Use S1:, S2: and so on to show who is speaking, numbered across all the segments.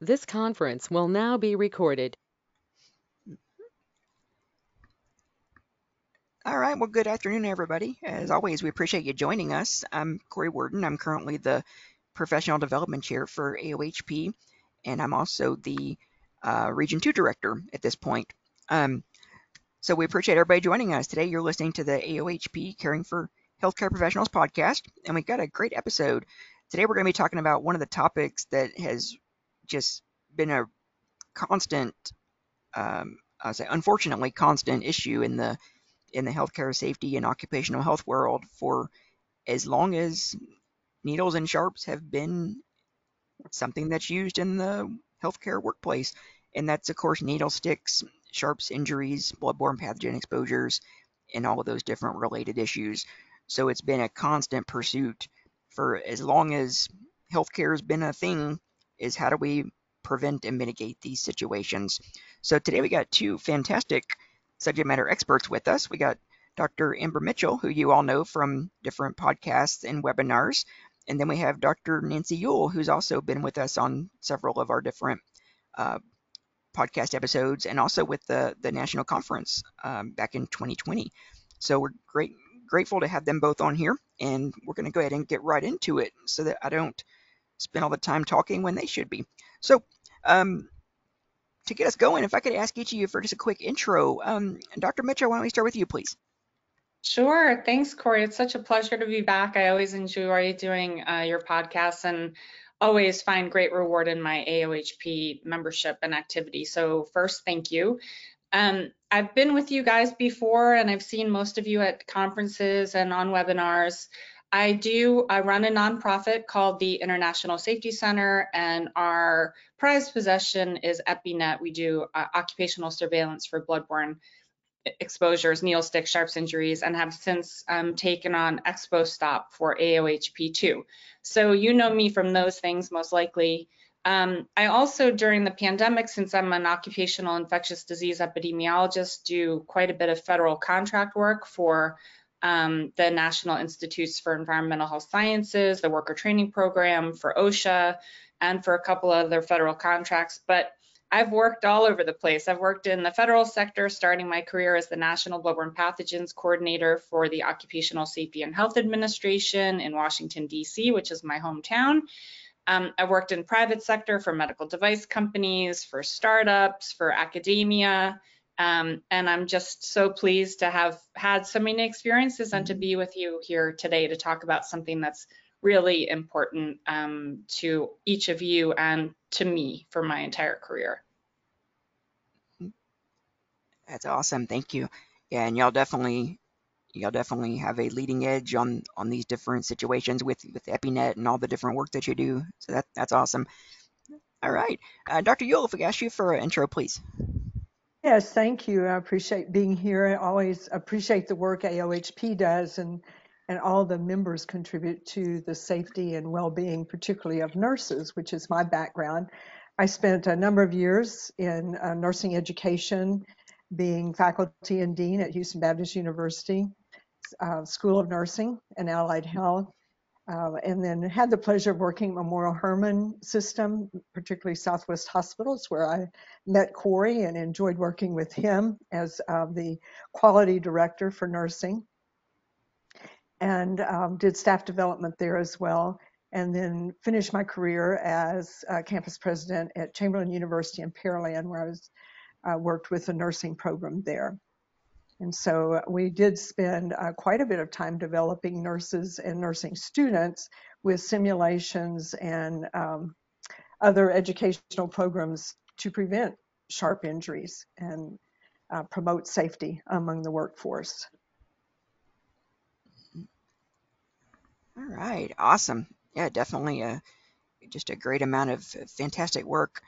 S1: This conference will now be recorded.
S2: All right. Well, good afternoon, everybody. As always, we appreciate you joining us. I'm Corey Worden. I'm currently the Professional Development Chair for AOHP, and I'm also the uh, Region 2 Director at this point. Um, so we appreciate everybody joining us. Today, you're listening to the AOHP Caring for Healthcare Professionals podcast, and we've got a great episode. Today, we're going to be talking about one of the topics that has just been a constant, um, I say, unfortunately, constant issue in the in the healthcare safety and occupational health world for as long as needles and sharps have been something that's used in the healthcare workplace. And that's, of course, needle sticks, sharps injuries, bloodborne pathogen exposures, and all of those different related issues. So it's been a constant pursuit for as long as healthcare has been a thing, is how do we prevent and mitigate these situations. So today we got two fantastic subject matter experts with us. We got Dr. Amber Mitchell, who you all know from different podcasts and webinars. And then we have Dr. Nancy Yuill, who's also been with us on several of our different uh, podcast episodes and also with the, the national conference um, back in 2020. So we're great, grateful to have them both on here. And we're going to go ahead and get right into it so that I don't spend all the time talking when they should be. So, um, to get us going, if I could ask each of you for just a quick intro. Um, Dr. Mitchell, why don't we start with you, please?
S3: Sure. Thanks, Corey. It's such a pleasure to be back. I always enjoy doing uh, your podcast and always find great reward in my AOHP membership and activity. So first, thank you. Um, I've been with you guys before and I've seen most of you at conferences and on webinars. I do, I run a nonprofit called the International Safety Center, and our prized possession is EpiNet. We do uh, occupational surveillance for bloodborne exposures, needle stick, sharps injuries, and have since um, taken on ExpoStop for AOHP2. So you know me from those things most likely. Um, I also, during the pandemic, since I'm an occupational infectious disease epidemiologist, do quite a bit of federal contract work for um, the National Institutes for Environmental Health Sciences, the Worker Training Program for OSHA, and for a couple other federal contracts. But I've worked all over the place. I've worked in the federal sector, starting my career as the National Bloodborne Pathogens Coordinator for the Occupational Safety and Health Administration in Washington, D.C., which is my hometown. Um, I worked in private sector for medical device companies, for startups, for academia, um, and I'm just so pleased to have had so many experiences and to mm-hmm. be with you here today to talk about something that's really important um, to each of you and to me for my entire career.
S2: That's awesome. Thank you. Yeah, and y'all definitely y'all definitely have a leading edge on on these different situations with with EpiNet and all the different work that you do. So that that's awesome. All right, uh, Dr. Yuill, if we ask you for an intro, please.
S4: Yes, thank you. I appreciate being here. I always appreciate the work AOHP does and and all the members contribute to the safety and well-being, particularly of nurses, which is my background. I spent a number of years in uh, nursing education, being faculty and dean at Houston Baptist University uh, School of Nursing and Allied Health, uh, and then had the pleasure of working at Memorial Hermann System, particularly Southwest Hospitals, where I met Corey and enjoyed working with him as uh, the quality director for nursing, and um, did staff development there as well. And then finished my career as campus president at Chamberlain University in Pearland, where I was uh, worked with the nursing program there. And so we did spend uh, quite a bit of time developing nurses and nursing students with simulations and um, other educational programs to prevent sharp injuries and uh, promote safety among the workforce.
S2: All right, awesome. Yeah, definitely a, just a great amount of fantastic work.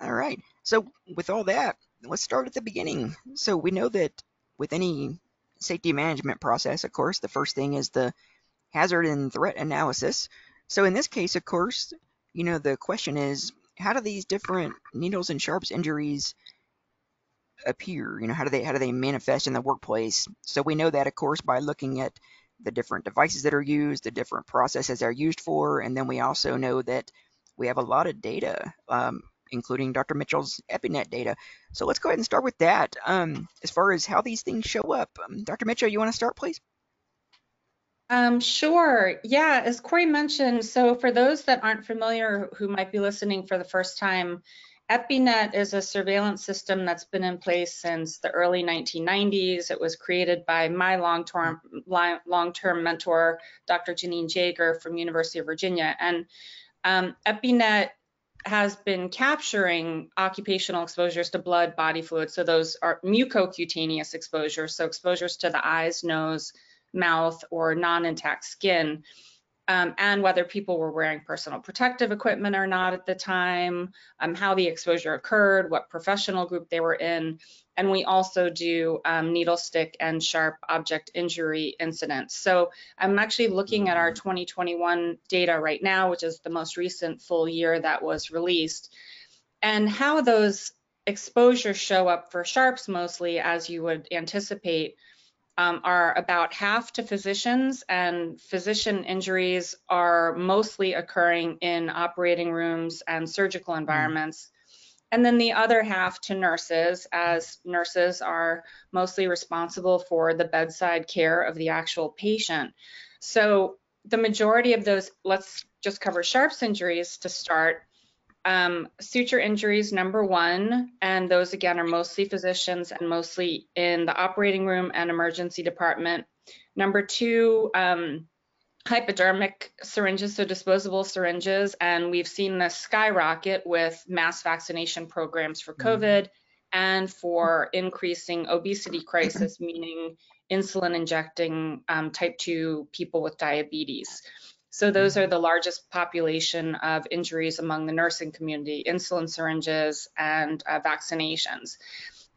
S2: All right, so with all that, let's start at the beginning. So we know that with any safety management process, of course, the first thing is the hazard and threat analysis. So in this case, of course, you know, the question is, how do these different needles and sharps injuries appear? You know, how do they how do they manifest in the workplace? So we know that, of course, by looking at the different devices that are used, the different processes they're used for, and then we also know that we have a lot of data, um, including Dr. Mitchell's EpiNet data. So let's go ahead and start with that. Um, as far as how these things show up, um, Dr. Mitchell, you want to start, please?
S3: Um, sure. Yeah, as Corey mentioned, so for those that aren't familiar who might be listening for the first time, EpiNet is a surveillance system that's been in place since the early 1990s. It was created by my long-term long-term mentor, Dr. Janine Jagger from University of Virginia. And um, EpiNet has been capturing occupational exposures to blood, body fluids. So those are mucocutaneous exposures, so exposures to the eyes, nose, mouth, or non-intact skin um, and whether people were wearing personal protective equipment or not at the time, um, how the exposure occurred, what professional group they were in. And we also do um, needle stick and sharp object injury incidents. So I'm actually looking at our 2021 data right now, which is the most recent full year that was released, and how those exposures show up for sharps mostly, as you would anticipate, um, are about half to physicians, and physician injuries are mostly occurring in operating rooms and surgical mm-hmm. environments. And then the other half to nurses, as nurses are mostly responsible for the bedside care of the actual patient. So the majority of those, let's just cover Sharps injuries to start. Um, suture injuries, number one, and those again are mostly physicians and mostly in the operating room and emergency department. Number two, um, hypodermic syringes, so disposable syringes, and we've seen this skyrocket with mass vaccination programs for mm-hmm. COVID mm and for increasing obesity crisis, meaning insulin injecting um, type 2 people with diabetes. So those are the largest population of injuries among the nursing community, insulin syringes and uh, vaccinations.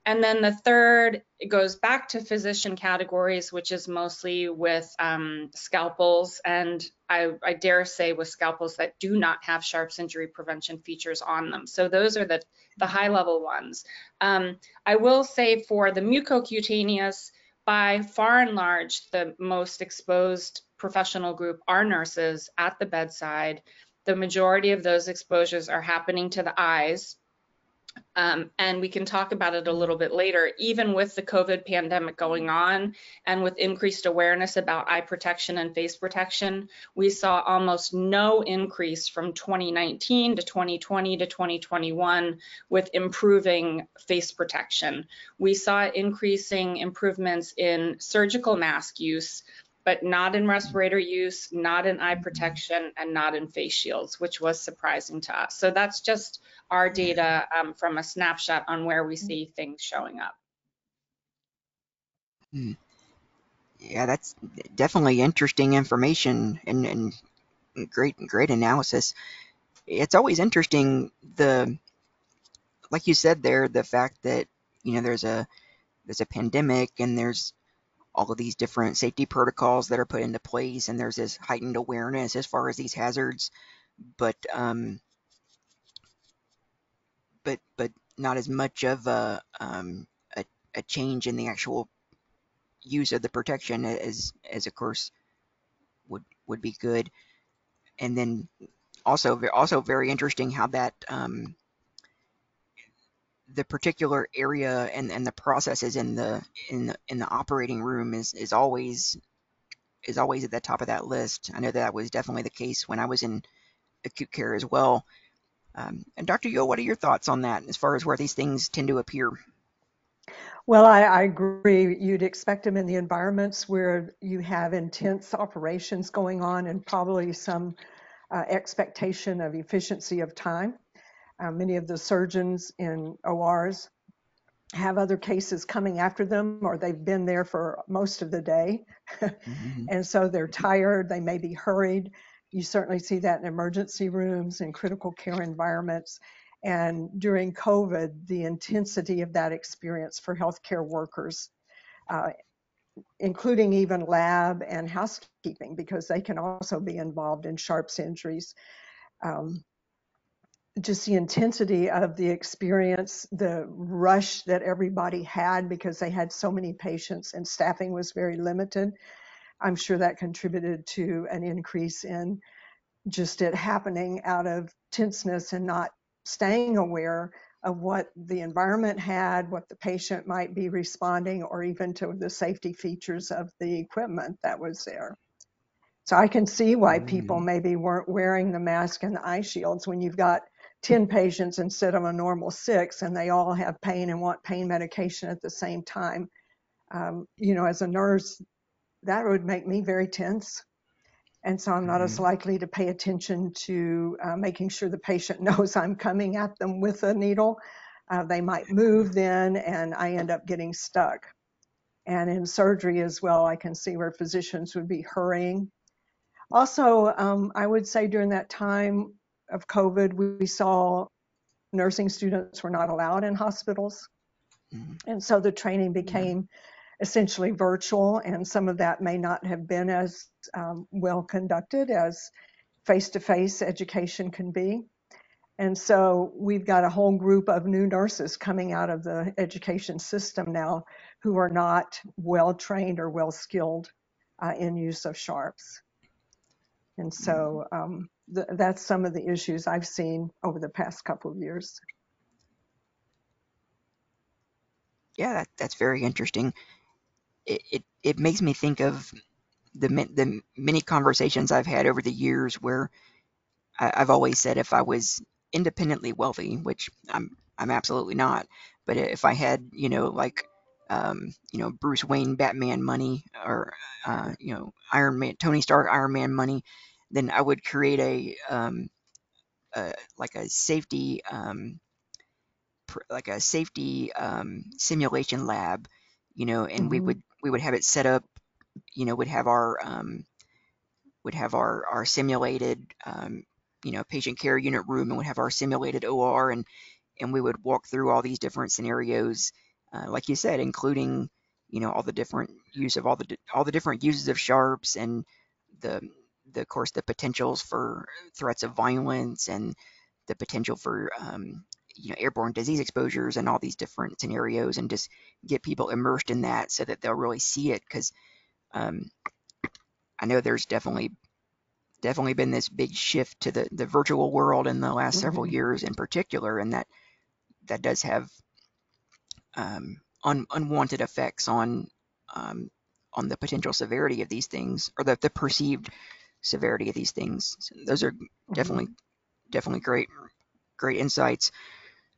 S3: And then the third it goes back to physician categories, which is mostly with um, scalpels, and I, I, dare say with scalpels that do not have sharps injury prevention features on them. So those are the, the high level ones. Um, I will say for the mucocutaneous, by far and large, the most exposed professional group are nurses at the bedside. The majority of those exposures are happening to the eyes. Um, and we can talk about it a little bit later. Even with the COVID pandemic going on and with increased awareness about eye protection and face protection, we saw almost no increase from 2019 to 2020 to 2021 with improving face protection. We saw increasing improvements in surgical mask use, but not in respirator use, not in eye protection, and not in face shields, which was surprising to us. So that's just our data um, from a snapshot on where we see things showing up.
S2: Hmm. Yeah, that's definitely interesting information and, and great great analysis. It's always interesting the like you said there the fact that you know there's a there's a pandemic and there's all of these different safety protocols that are put into place, and there's this heightened awareness as far as these hazards, but um, but but not as much of a, um, a, a change in the actual use of the protection as as of course would would be good, and then also also very interesting how that um, the particular area and, and the processes in the in the in the operating room is is always is always at the top of that list. I know that was definitely the case when I was in acute care as well. Um, and Dr. Yuill, what are your thoughts on that as far as where these things tend to appear?
S4: Well, I, I, agree. You'd expect them in the environments where you have intense operations going on and probably some uh, expectation of efficiency of time. Uh, many of the surgeons in ORs have other cases coming after them, or they've been there for most of the day. mm-hmm. and so they're tired, they may be hurried. You certainly see that in emergency rooms and critical care environments. And during COVID, the intensity of that experience for healthcare workers, uh, including even lab and housekeeping, because they can also be involved in sharps injuries. Um, just the intensity of the experience, the rush that everybody had because they had so many patients and staffing was very limited. I'm sure that contributed to an increase in just it happening out of tenseness and not staying aware of what the environment had, what the patient might be responding, or even to the safety features of the equipment that was there. So I can see why people
S2: Mm.
S4: maybe weren't wearing the mask and the eye shields when you've got 10 patients instead of a normal six and they all have pain and want pain medication at the same time. Um, you know, as a nurse, that would make me very tense. And so I'm not as
S2: Mhm.
S4: likely to pay attention to uh, making sure the patient knows I'm coming at them with a needle. Uh, they might move then, and I end up getting stuck. And in surgery as well, I can see where physicians would be hurrying. Also, um, I would say during that time of COVID, we saw nursing students were not allowed in hospitals.
S2: Mhm.
S4: And so the training became essentially virtual, and some of that may not have been as um, well conducted as face to face education can be. And so we've got a whole group of new nurses coming out of the education system now who are not well trained or well skilled uh, in use of sharps. And so um, th- that's some of the issues I've seen over the past couple of years.
S2: Yeah, that, that's very interesting. It, it it makes me think of the the many conversations I've had over the years where I, I've always said if I was independently wealthy, which I'm I'm absolutely not, but if I had you know like um, you know Bruce Wayne Batman money or uh, you know Iron Man Tony Stark Iron Man money, then I would create a um, uh, like a safety um, pr- like a safety um, simulation lab, you know, and we
S4: hmm
S2: would we would have it set up, you know, would have our um, would have our our simulated um, you know patient care unit room and would have our simulated OR and and we would walk through all these different scenarios, uh, like you said, including you know all the different use of all the all the different uses of sharps and the the of course the potentials for threats of violence and the potential for um, you know airborne disease exposures and all these different scenarios and just get people immersed in that so that they'll really see it. Because um, I know there's definitely definitely been this big shift to the the virtual world in the last several
S4: hmm
S2: years in particular and that that does have um, un, unwanted effects on um, on the potential severity of these things or the, the perceived severity of these things so those are
S4: hmm
S2: definitely definitely great great insights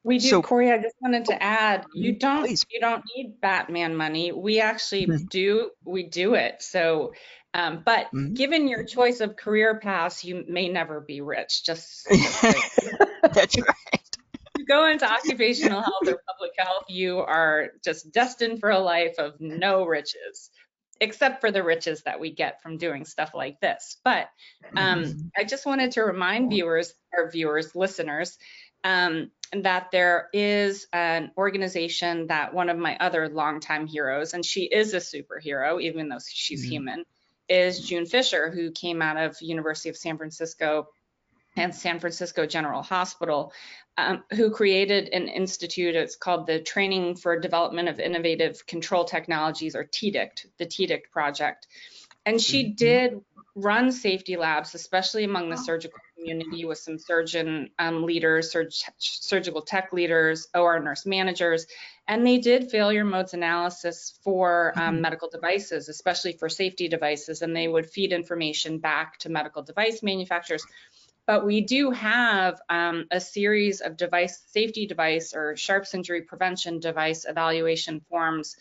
S3: We do,
S2: so
S3: Corey. I just wanted to add, you
S2: mm,
S3: don't
S2: please
S3: you don't need Batman money. We actually
S2: Mhm,
S3: do we do it. So, um, but
S2: mhm.
S3: given your choice of career paths, you may never be rich. Just just so you
S2: that's right
S3: you go into occupational health or public health, you are just destined for a life of no riches, except for the riches that we get from doing stuff like this. But um,
S2: Mhm,
S3: I just wanted to remind viewers, or viewers, listeners, um, that there is an organization that one of my other longtime heroes, and she is a superhero, even though she's
S2: mhm,
S3: human, is June Fisher, who came out of University of San Francisco and San Francisco General Hospital, um, who created an institute. It's called the Training for Development of Innovative Control Technologies, or TDICT, the TDICT project. And she
S2: mhm,
S3: did run safety labs, especially among the surgical community, with some surgeon um, leaders, surg- surgical tech leaders, OR nurse managers, and they did failure modes analysis for um,
S2: mhm,
S3: medical devices, especially for safety devices, and they would feed information back to medical device manufacturers but we do have um, a series of device safety device or sharps injury prevention device evaluation forms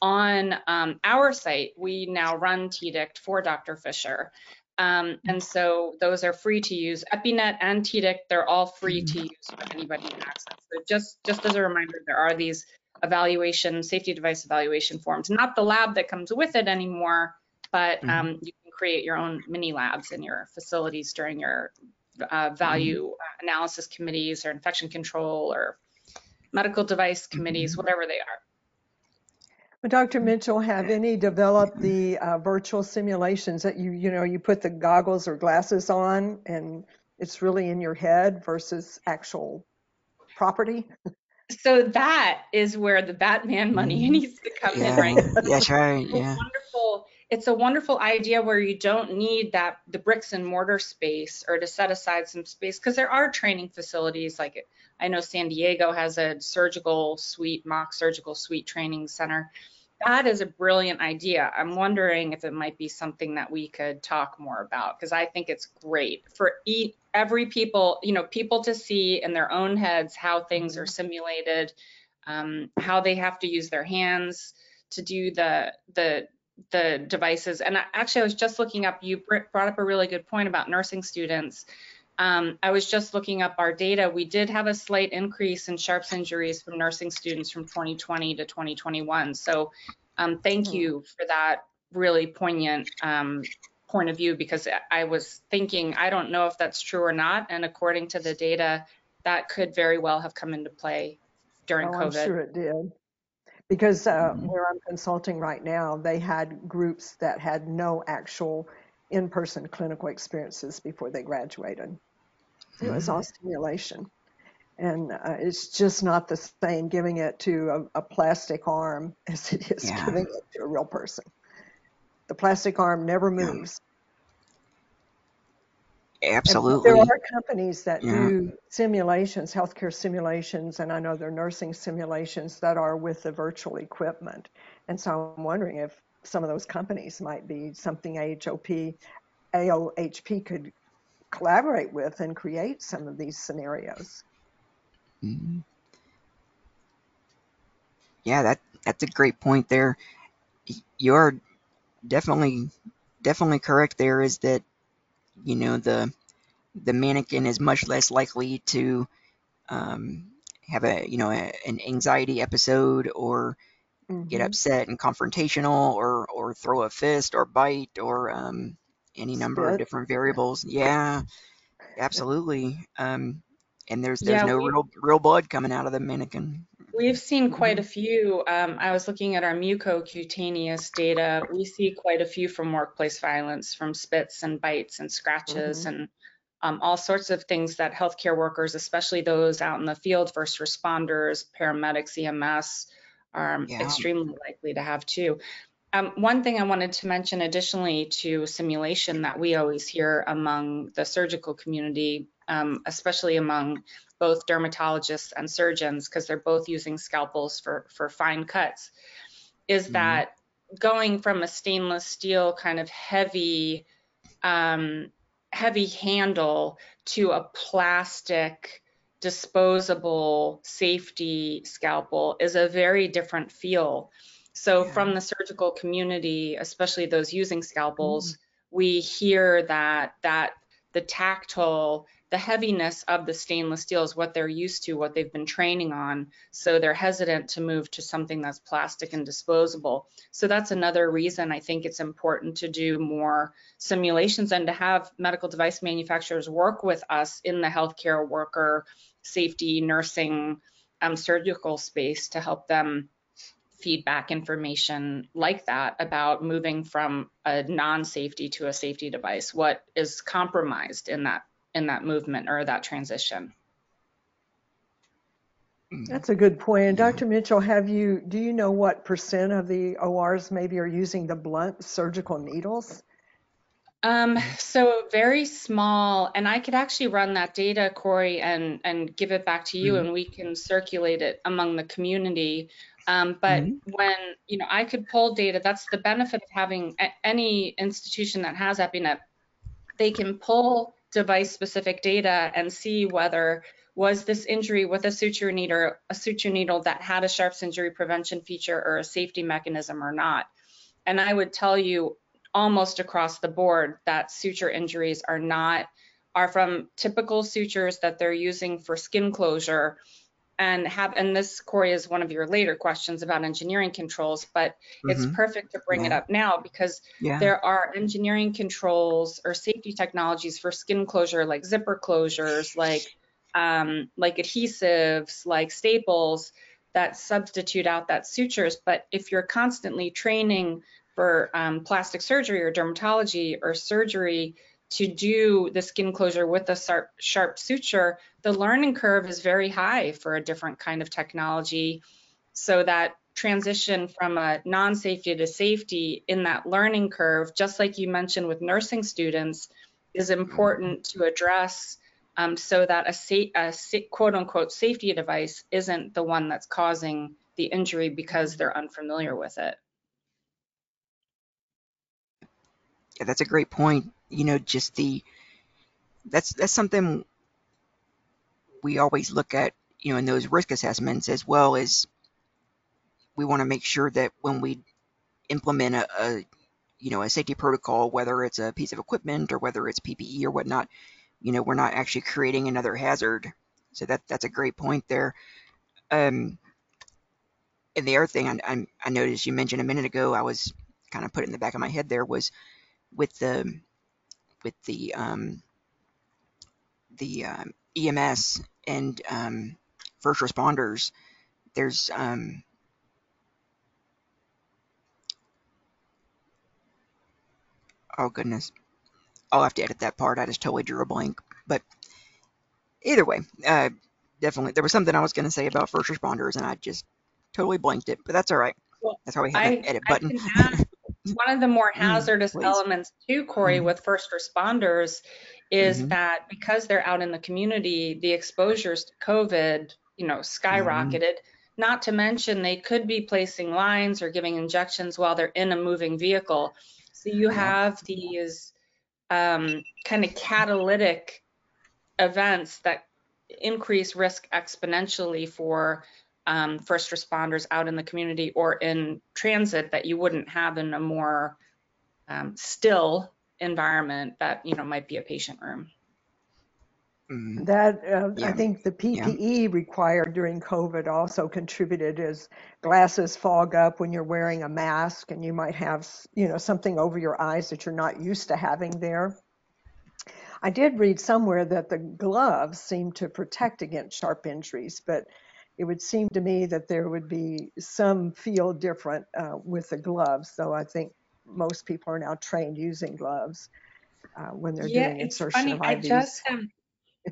S3: on um, our site. We now run TDICT for Dr. Fisher. Um, and so those are free to use. EpiNet and TDICT, they're all free to use for anybody to access. So just, just as a reminder, there are these evaluation, safety device evaluation forms, not the lab that comes with it anymore, but
S2: mhm,
S3: um, you can create your own mini labs in your facilities during your uh, value analysis committees or infection control or medical device committees,
S2: mhm.
S3: whatever they are.
S4: But Dr. Mitchell, have any developed the uh, virtual simulations that you, you know, you put the goggles or glasses on and it's really in your head versus actual property?
S3: So that is where the Batman money needs to come in,
S2: Yeah,
S3: right?
S2: that's right. Yeah.
S3: wonderful. It's a wonderful idea where you don't need that the bricks and mortar space or to set aside some space because there are training facilities like I know San Diego has a surgical suite, mock surgical suite training center. That is a brilliant idea. I'm wondering if it might be something that we could talk more about because I think it's great for eat every people, you know, people to see in their own heads how things are simulated, um, how they have to use their hands to do the the the devices. And actually, I was just looking up, you brought up a really good point about nursing students. Um, I was just looking up our data. We did have a slight increase in sharps injuries from nursing students from 2020 to 2021. So um, thank hmm. you for that really poignant um, point of view because I was thinking, I don't know if that's true or not. And according to the data, that could very well have come into play during
S4: oh,
S3: COVID.
S4: I'm sure it did because uh, mm-hmm. where I'm consulting right now, they had groups that had no actual in-person clinical experiences before they graduated. It was all simulation, and uh, it's just not the same giving it to a, a plastic arm as it is yeah. giving it to a real person. The plastic arm never moves.
S2: Absolutely.
S4: And there are companies that yeah. do simulations, healthcare simulations, and I know they're nursing simulations that are with the virtual equipment. And so I'm wondering if some of those companies might be something AHOP, AOHP could collaborate with and create some of these scenarios.
S2: Mm-hmm. Yeah, that that's a great point there. You're definitely definitely correct there is that you know the the mannequin is much less likely to um, have a you know a, an anxiety episode or mm-hmm. get upset and confrontational or or throw a fist or bite or um, any number Spit. of different variables. Yeah, absolutely. Um, and there's there's yeah, no real real blood coming out of the mannequin.
S3: We've seen quite a few. Um, I was looking at our mucocutaneous data. We see quite a few from workplace violence, from spits and bites and scratches mm-hmm. and um, all sorts of things that healthcare workers, especially those out in the field, first responders, paramedics, EMS, are yeah. extremely likely to have too. Um, one thing I wanted to mention additionally to simulation that we always hear among the surgical community, um, especially among both dermatologists and surgeons because they're both using scalpels for, for fine cuts, is mm-hmm. that going from a stainless steel kind of heavy, um, heavy handle to a plastic disposable safety scalpel is a very different feel. So yeah. from the surgical community, especially those using scalpels, mm-hmm. we hear that that the tactile the heaviness of the stainless steel is what they're used to, what they've been training on. So they're hesitant to move to something that's plastic and disposable. So that's another reason I think it's important to do more simulations and to have medical device manufacturers work with us in the healthcare worker safety, nursing, um, surgical space to help them feedback information like that about moving from a non-safety to a safety device what is compromised in that in that movement or that transition.
S4: That's a good point. And Dr. Mitchell, have you do you know what percent of the ORs maybe are using the blunt surgical needles?
S3: Um, so very small, and I could actually run that data, Corey, and and give it back to you, mm-hmm. and we can circulate it among the community. Um, but mm-hmm. when you know, I could pull data. That's the benefit of having a, any institution that has EpiNet. They can pull device specific data and see whether was this injury with a suture needle, a suture needle that had a sharps injury prevention feature or a safety mechanism or not. And I would tell you almost across the board that suture injuries are not are from typical sutures that they're using for skin closure and have and this corey is one of your later questions about engineering controls but mm-hmm. it's perfect to bring yeah. it up now because yeah. there are engineering controls or safety technologies for skin closure like zipper closures like um, like adhesives like staples that substitute out that sutures but if you're constantly training for um, plastic surgery or dermatology or surgery to do the skin closure with a sharp, sharp suture, the learning curve is very high for a different kind of technology so that transition from a non-safety to safety in that learning curve, just like you mentioned with nursing students, is important to address um, so that a, a quote unquote safety device isn't the one that's causing the injury because they're unfamiliar with it.
S2: Yeah, that's a great point. You know, just the that's that's something we always look at, you know, in those risk assessments as well as we want to make sure that when we implement a, a you know a safety protocol, whether it's a piece of equipment or whether it's PPE or whatnot, you know, we're not actually creating another hazard. So that that's a great point there. Um, and the other thing I, I, I noticed you mentioned a minute ago, I was kind of put in the back of my head there was with the with the um, the um, EMS and um, first responders. There's um, oh goodness, I'll have to edit that part. I just totally drew a blank. But either way, uh, definitely there was something I was going to say about first responders, and I just totally blanked it. But that's all right.
S3: Well,
S2: that's why we have
S3: I,
S2: an edit button.
S3: One of the more
S2: Mm,
S3: hazardous
S2: please.
S3: elements too, Corey,
S2: Mhm.
S3: with first responders is
S2: Mhm.
S3: that because they're out in the community, the exposures to COVID, you know, skyrocketed. Not to mention they could be placing lines or giving injections while they're in a moving vehicle. So you have these um, kind of catalytic events that increase risk exponentially for um, first responders out in the community or in transit that you wouldn't have in a more um, still environment that you know might be a patient room.
S2: Mm,
S4: That uh, I think the PPE required during COVID also contributed as glasses fog up when you're wearing a mask and you might have, you know, something over your eyes that you're not used to having there. I did read somewhere that the gloves seem to protect against sharp injuries, but it would seem to me that there would be some feel different uh, with the gloves. though I think most people are now trained using gloves uh, when they're
S3: yeah,
S4: doing
S3: it's
S4: insertion
S3: funny.
S4: of
S3: I
S4: IVs.
S3: just um,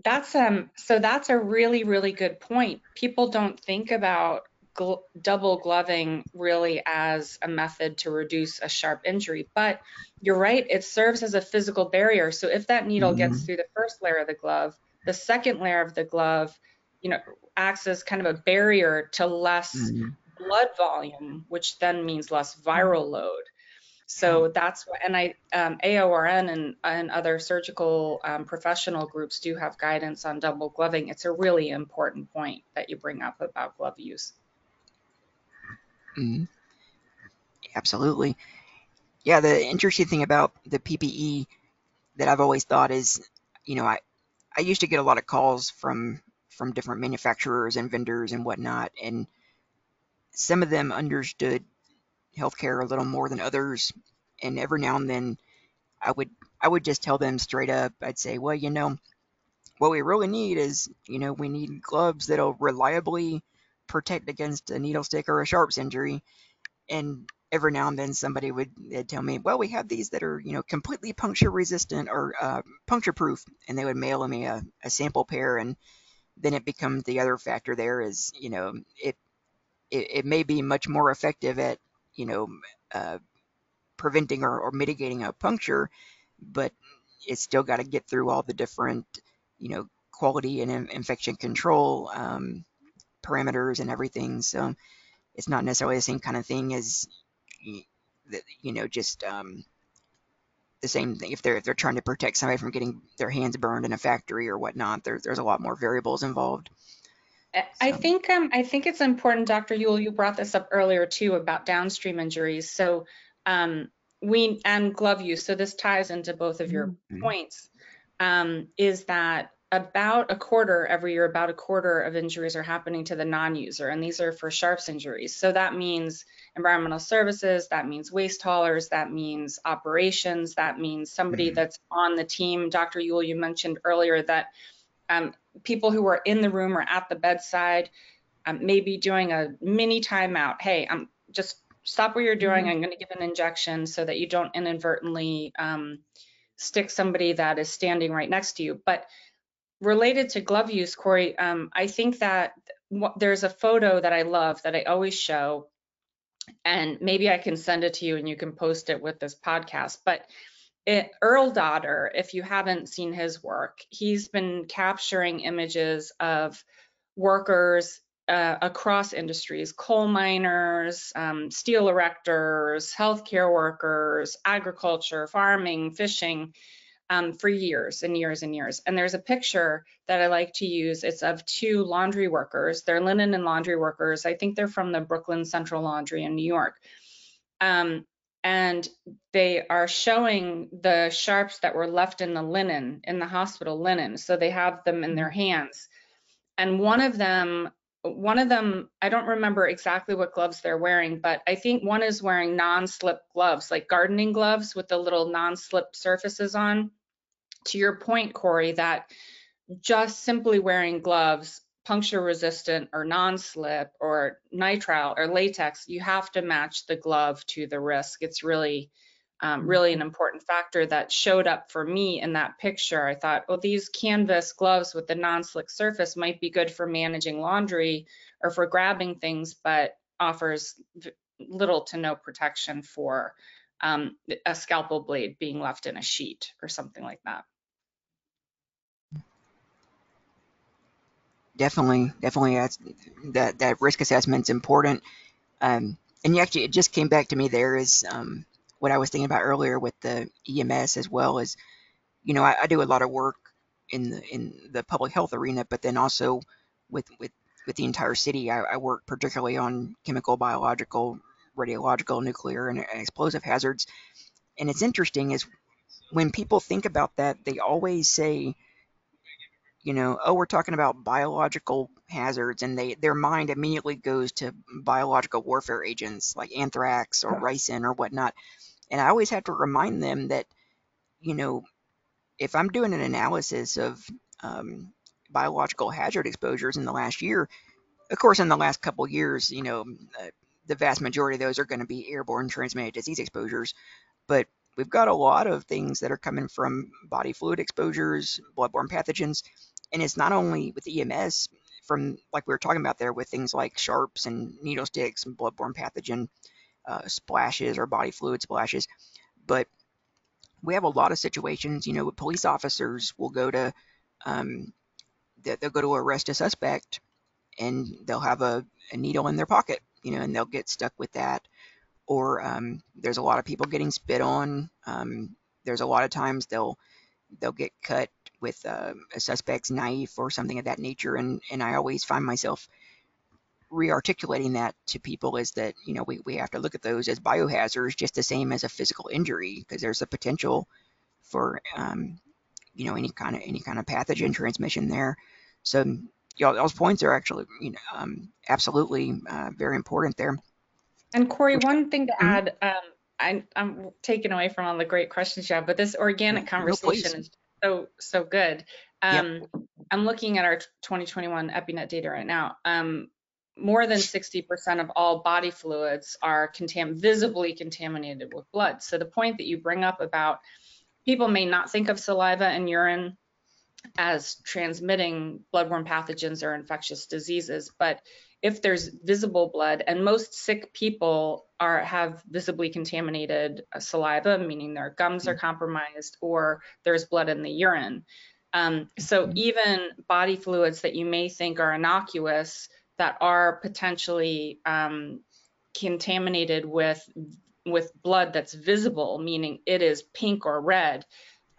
S3: that's um so that's a really really good point. People don't think about gl- double gloving really as a method to reduce a sharp injury, but you're right. It serves as a physical barrier. So if that needle gets
S2: Mhm.
S3: through the first layer of the glove, the second layer of the glove, you know, acts as kind of a barrier to less
S2: mm,
S3: blood volume, which then means less viral load. So that's what, and I, um, AORN and, and other surgical um, professional groups do have guidance on double gloving. It's a really important point that you bring up about glove use.
S2: mm. Absolutely. Yeah, the interesting thing about the PPE that I've always thought is, you know, I, I used to get a lot of calls from from different manufacturers and vendors and whatnot, and some of them understood healthcare a little more than others. And every now and then, I would I would just tell them straight up. I'd say, well, you know, what we really need is, you know, we need gloves that'll reliably protect against a needle stick or a sharps injury. And every now and then somebody would tell me, well, we have these that are, you know, completely puncture resistant or uh, puncture proof, and they would mail me a, a sample pair, and then it becomes the other factor there is, you know, it it, it may be much more effective at, you know, uh, preventing or, or mitigating a puncture, but it's still got to get through all the different, you know, quality and in- infection control um, parameters and everything. So it's not necessarily the same kind of thing as, you know, just um, the same thing. If they're if they're trying to protect somebody from getting their hands burned in a factory or whatnot, there, there's a lot more variables involved.
S3: I- I think um, I think it's important, Dr. Yuill, you brought this up earlier too about downstream injuries. So um, we and glove use. So this ties into both of your
S2: Mhm.
S3: points. Um, is that about a quarter every year? About a quarter of injuries are happening to the non-user, and these are for sharps injuries. So that means environmental services. That means waste haulers. That means operations. That means somebody
S2: Mhm.
S3: that's on the team. Dr. Yuill, you mentioned earlier that um, people who are in the room or at the bedside, um, maybe doing a mini timeout. Hey, I'm just stop what you're doing. I'm going to give an injection so that you don't inadvertently um, stick somebody that is standing right next to you. But related to glove use, Corey, um, I think that there's a photo that I love that I always show and maybe I can send it to you and you can post it with this podcast. But it, Earl Dotter, if you haven't seen his work, he's been capturing images of workers uh, across industries coal miners, um, steel erectors, healthcare workers, agriculture, farming, fishing um, for years and years and years. And there's a picture that I like to use. It's of two laundry workers. They're linen and laundry workers. I think they're from the Brooklyn Central Laundry in New York. Um, and they are showing the sharps that were left in the linen, in the hospital linen. So they have them in their hands. And one of them one of them, I don't remember exactly what gloves they're wearing, but I think one is wearing non-slip gloves, like gardening gloves with the little non-slip surfaces on. To your point, Corey, that just simply wearing gloves, puncture resistant or non-slip or nitrile or latex, you have to match the glove to the risk. It's really um, really an important factor that showed up for me in that picture. I thought, well, these canvas gloves with the non-slick surface might be good for managing laundry or for grabbing things, but offers little to no protection for um, a scalpel blade being left in a sheet or something like that.
S2: Definitely, definitely, that's, that that risk assessment is important. Um, and actually, it just came back to me there is um, what I was thinking about earlier with the EMS as well as, you know, I, I do a lot of work in the in the public health arena, but then also with with with the entire city. I, I work particularly on chemical, biological, radiological, nuclear, and explosive hazards. And it's interesting is when people think about that, they always say, you know, oh, we're talking about biological hazards, and they their mind immediately goes to biological warfare agents like anthrax or ricin or whatnot. And I always have to remind them that, you know, if I'm doing an analysis of um, biological hazard exposures in the last year, of course, in the last couple years, you know, uh, the vast majority of those are going to be airborne transmitted disease exposures. But we've got a lot of things that are coming from body fluid exposures, bloodborne pathogens, and it's not only with EMS from like we were talking about there with things like sharps and needle sticks and bloodborne pathogen uh, splashes or body fluid splashes. But we have a lot of situations, you know, police officers will go to, um, they'll go to arrest a suspect and they'll have a, a, needle in their pocket, you know, and they'll get stuck with that. Or um, there's a lot of people getting spit on. Um, there's a lot of times they'll they'll get cut with uh, a suspect's knife or something of that nature, and and I always find myself re-articulating that to people is that you know we, we have to look at those as biohazards just the same as a physical injury because there's a potential for um, you know any kind of any kind of pathogen transmission there so those points are actually you know um, absolutely uh, very important there
S3: and corey one thing to mm-hmm. add um, I, am taken away from all the great questions you have but this organic conversation no, is so so good um, yep. I'm looking at our 2021 EpiNet data right now. Um, more than 60% of all body fluids are contam- visibly contaminated with blood. So the point that you bring up about people may not think of saliva and urine as transmitting bloodborne pathogens or infectious diseases, but if there's visible blood, and most sick people are have visibly contaminated saliva, meaning their gums are compromised, or there's blood in the urine. Um, so even body fluids that you may think are innocuous that are potentially um, contaminated with with blood that's visible, meaning it is pink or red,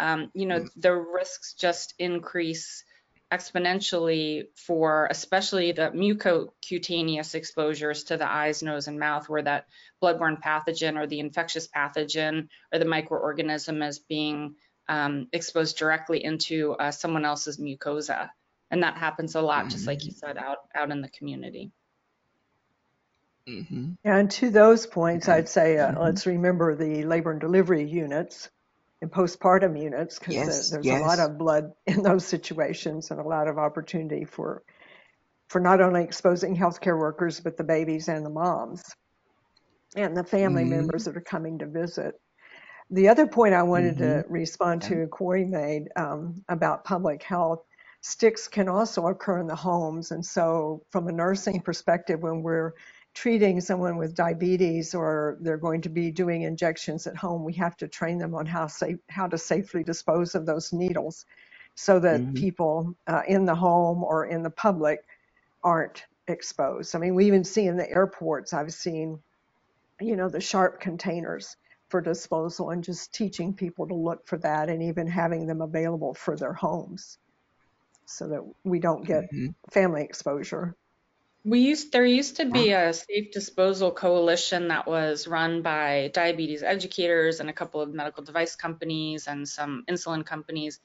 S3: um, you know, the risks just increase exponentially for especially the mucocutaneous exposures to the eyes, nose, and mouth, where that bloodborne pathogen or the infectious pathogen or the microorganism is being um, exposed directly into uh, someone else's mucosa and that happens a lot, mm-hmm. just like you mm-hmm. said, out out in the community.
S4: Mm-hmm. And to those points, I'd say uh, mm-hmm. let's remember the labor and delivery units and postpartum units because yes, there's yes. a lot of blood in those situations and a lot of opportunity for for not only exposing healthcare workers but the babies and the moms and the family mm-hmm. members that are coming to visit. The other point I wanted to mm-hmm. respond to, Corey made um, about public health sticks can also occur in the homes. And so, from a nursing perspective, when we're treating someone with diabetes or they're going to be doing injections at home, we have to train them on how safe, how to safely dispose of those needles so that
S2: hmm
S4: people uh, in the home or in the public aren't exposed. I mean, we even see in the airports, I've seen, you know, the sharp containers for disposal and just teaching people to look for that and even having them available for their homes so that we don't get
S2: hmm
S4: family exposure.
S3: We used there used to be a safe disposal coalition that was run by diabetes educators and a couple of medical device companies and some insulin companies.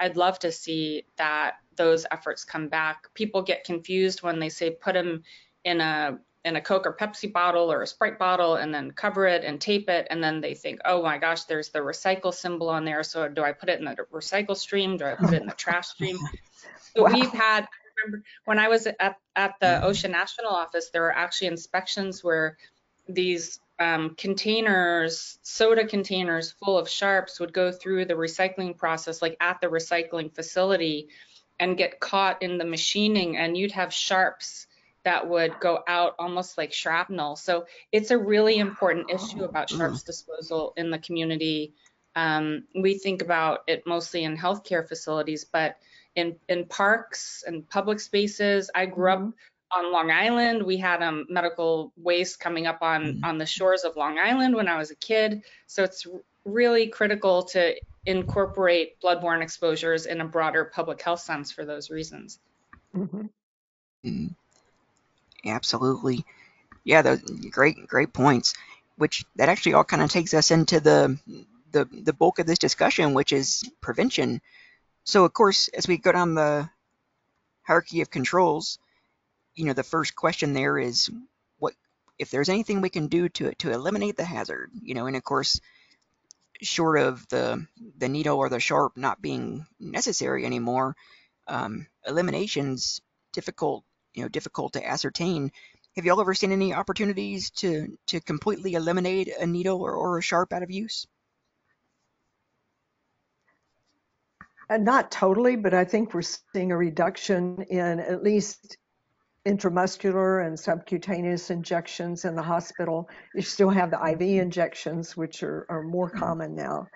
S3: I'd love to see that those efforts come back. People get confused when they say put them in a in a Coke or Pepsi bottle or a Sprite bottle and then cover it and tape it and then they think, "Oh my gosh, there's the recycle symbol on there. So do I put it in the recycle stream? Do I put it in the trash stream?" So
S4: Wow.
S3: we've had remember when I was at, at the OSHA National Office, there were actually inspections where these um, containers, soda containers full of sharps would go through the recycling process, like at the recycling facility, and get caught in the machining, and you'd have sharps that would go out almost like shrapnel. So it's a really important issue about sharps disposal in the community. Um, we think about it mostly in healthcare facilities, but in in parks and public spaces. I grew up
S4: Mhm.
S3: on Long Island. We had um, medical waste coming up on
S2: Mhm.
S3: on the shores of Long Island when I was a kid. So it's really critical to incorporate bloodborne exposures in a broader public health sense for those reasons.
S4: Mhm.
S2: Mm, absolutely. Yeah, those great, great points. Which that actually all kind of takes us into the the the bulk of this discussion, which is prevention. So of course, as we go down the hierarchy of controls, you know, the first question there is what if there's anything we can do to to eliminate the hazard, you know, and of course, short of the the needle or the sharp not being necessary anymore, um, elimination's difficult, you know, difficult to ascertain. Have y'all ever seen any opportunities to to completely eliminate a needle or, or a sharp out of use?
S4: Not totally, but I think we're seeing a reduction in at least intramuscular and subcutaneous injections in the hospital. You still have the IV injections, which are, are more common now,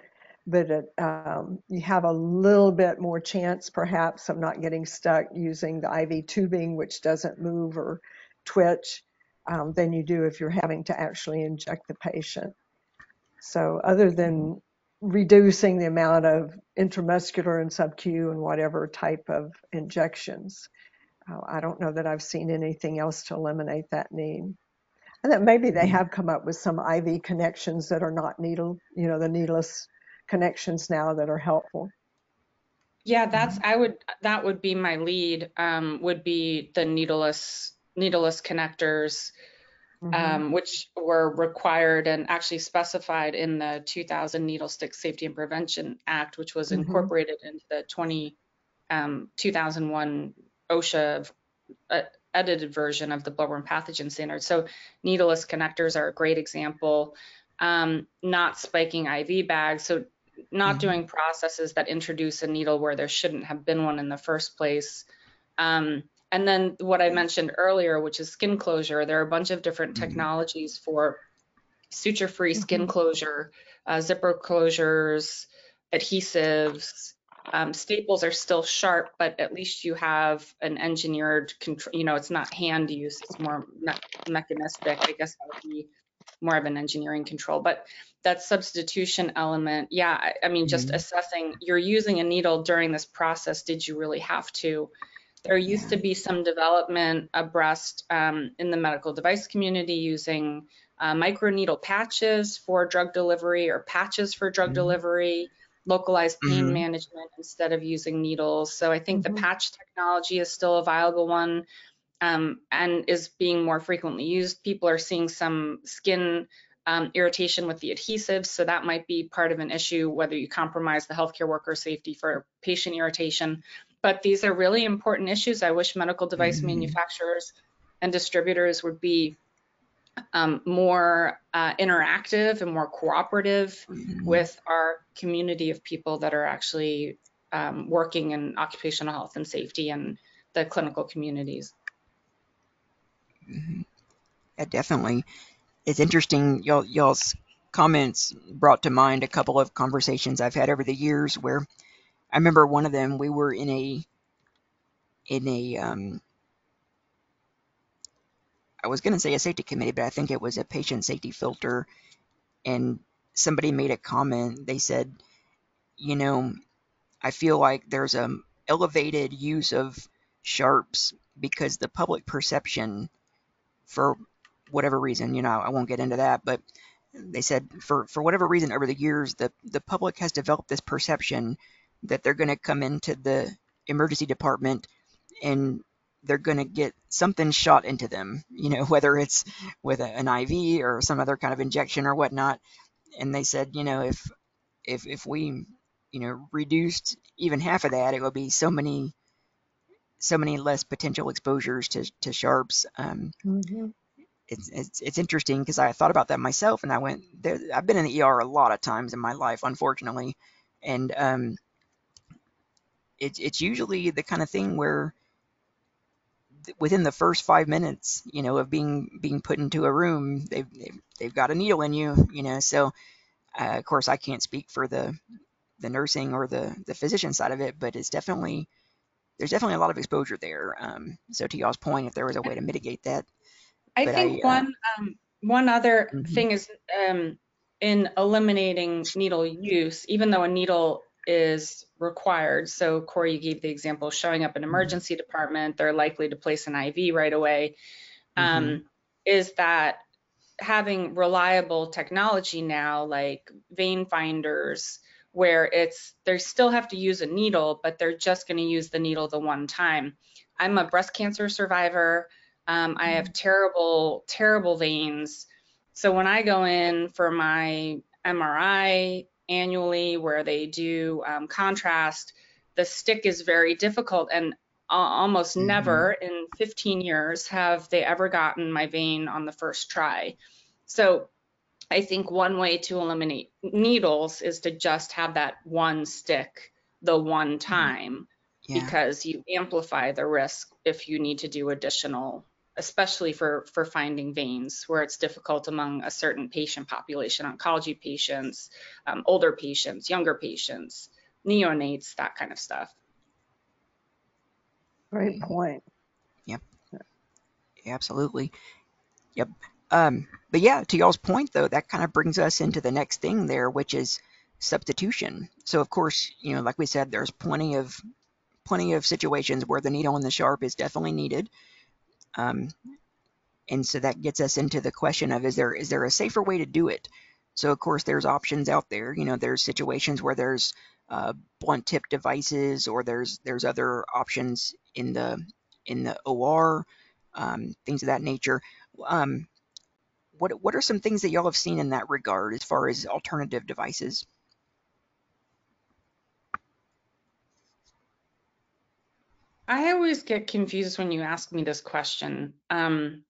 S4: but it, um, you have a little bit more chance, perhaps, of not getting stuck using the IV tubing, which doesn't move or twitch, um, than you do if you're having to actually inject the patient. So, other than reducing the amount of intramuscular and sub-Q and whatever type of injections. Uh, I don't know that I've seen anything else to eliminate that need. And that maybe they have come up with some IV connections that are not needle, you know, the needless connections now that are helpful.
S3: Yeah, that's I would that would be my lead. Um, would be the needleless needleless connectors.
S4: Mhm.
S3: um, which were required and actually specified in the 2000 Needle Stick Safety and Prevention Act, which was
S4: Mhm.
S3: incorporated into the 20, um, 2001 OSHA uh, edited version of the bloodborne pathogen standard. So needleless connectors are a great example. Um, not spiking IV bags, so not
S2: Mhm.
S3: doing processes that introduce a needle where there shouldn't have been one in the first place. Um, and then what I mentioned earlier, which is skin closure, there are a bunch of different
S2: Mhm.
S3: technologies for suture-free skin
S4: Mhm.
S3: closure, uh, zipper closures, adhesives. Um, staples are still sharp, but at least you have an engineered control. You know, it's not hand use; it's more me- mechanistic. I guess that would be more of an engineering control. But that substitution element, yeah, I, I mean, just
S2: Mhm.
S3: assessing. You're using a needle during this process. Did you really have to? There used to be some development abreast um, in the medical device community using uh, microneedle patches for drug delivery or patches for drug
S2: Mhm.
S3: delivery, localized pain
S2: Mhm.
S3: management instead of using needles. So I think
S4: Mhm.
S3: the patch technology is still a viable one um, and is being more frequently used. People are seeing some skin um, irritation with the adhesives, so that might be part of an issue whether you compromise the healthcare worker safety for patient irritation. But these are really important issues. I wish medical device
S2: Mhm.
S3: manufacturers and distributors would be um, more uh, interactive and more cooperative
S2: Mhm.
S3: with our community of people that are actually um, working in occupational health and safety and the clinical communities.
S2: Mhm. Yeah, definitely. It's interesting. Y'all, y'all's comments brought to mind a couple of conversations I've had over the years where I remember one of them. We were in a in a um, I was going to say a safety committee, but I think it was a patient safety filter, and somebody made a comment. They said, you know, I feel like there's a elevated use of sharps because the public perception for whatever reason, you know, I won't get into that, but they said for, for whatever reason over the years, the, the public has developed this perception that they're going to come into the emergency department and they're going to get something shot into them, you know, whether it's with a, an IV or some other kind of injection or whatnot. And they said, you know, if if if we, you know, reduced even half of that, it would be so many so many less potential exposures to to sharps. Um, mm-hmm it's it's, it's interesting because I thought about that myself, and I went there. I've been in the ER a lot of times in my life, unfortunately, and um, it's it's usually the kind of thing where within the first five minutes, you know, of being being put into a room, they've they've, they've got a needle in you, you know. So, uh, of course, I can't speak for the the nursing or the the physician side of it, but it's definitely there's definitely a lot of exposure there. Um, so, to y'all's point, if there was a way to mitigate that,
S3: I think I, uh, one um, one other mm-hmm. thing is um, in eliminating needle use, even though a needle is required. So Corey, you gave the example showing up in mm-hmm. emergency department, they're likely to place an IV right away. Um, mm-hmm. Is that having reliable technology now, like vein finders, where it's they still have to use a needle, but they're just going to use the needle the one time. I'm a breast cancer survivor. Um, I have mm. terrible, terrible veins. So when I go in for my MRI annually, where they do um, contrast, the stick is very difficult and almost mm-hmm. never in 15 years have they ever gotten my vein on the first try. So I think one way to eliminate needles is to just have that one stick the one mm-hmm. time yeah. because you amplify the risk if you need to do additional especially for, for finding veins where it's difficult among a certain patient population, oncology patients, um, older patients, younger patients, neonates, that kind of stuff.
S4: Great point.
S2: Yep. Absolutely. Yep. Um, but yeah, to y'all's point though, that kind of brings us into the next thing there, which is substitution. So of course, you know, like we said, there's plenty of plenty of situations where the needle and the sharp is definitely needed. Um, and so that gets us into the question of is there is there a safer way to do it? So of course there's options out there. You know, there's situations where there's uh, blunt tip devices or there's there's other options in the in the OR, um, things of that nature. Um, what what are some things that y'all have seen in that regard as far as alternative devices?
S3: I always get confused when you ask me this question um,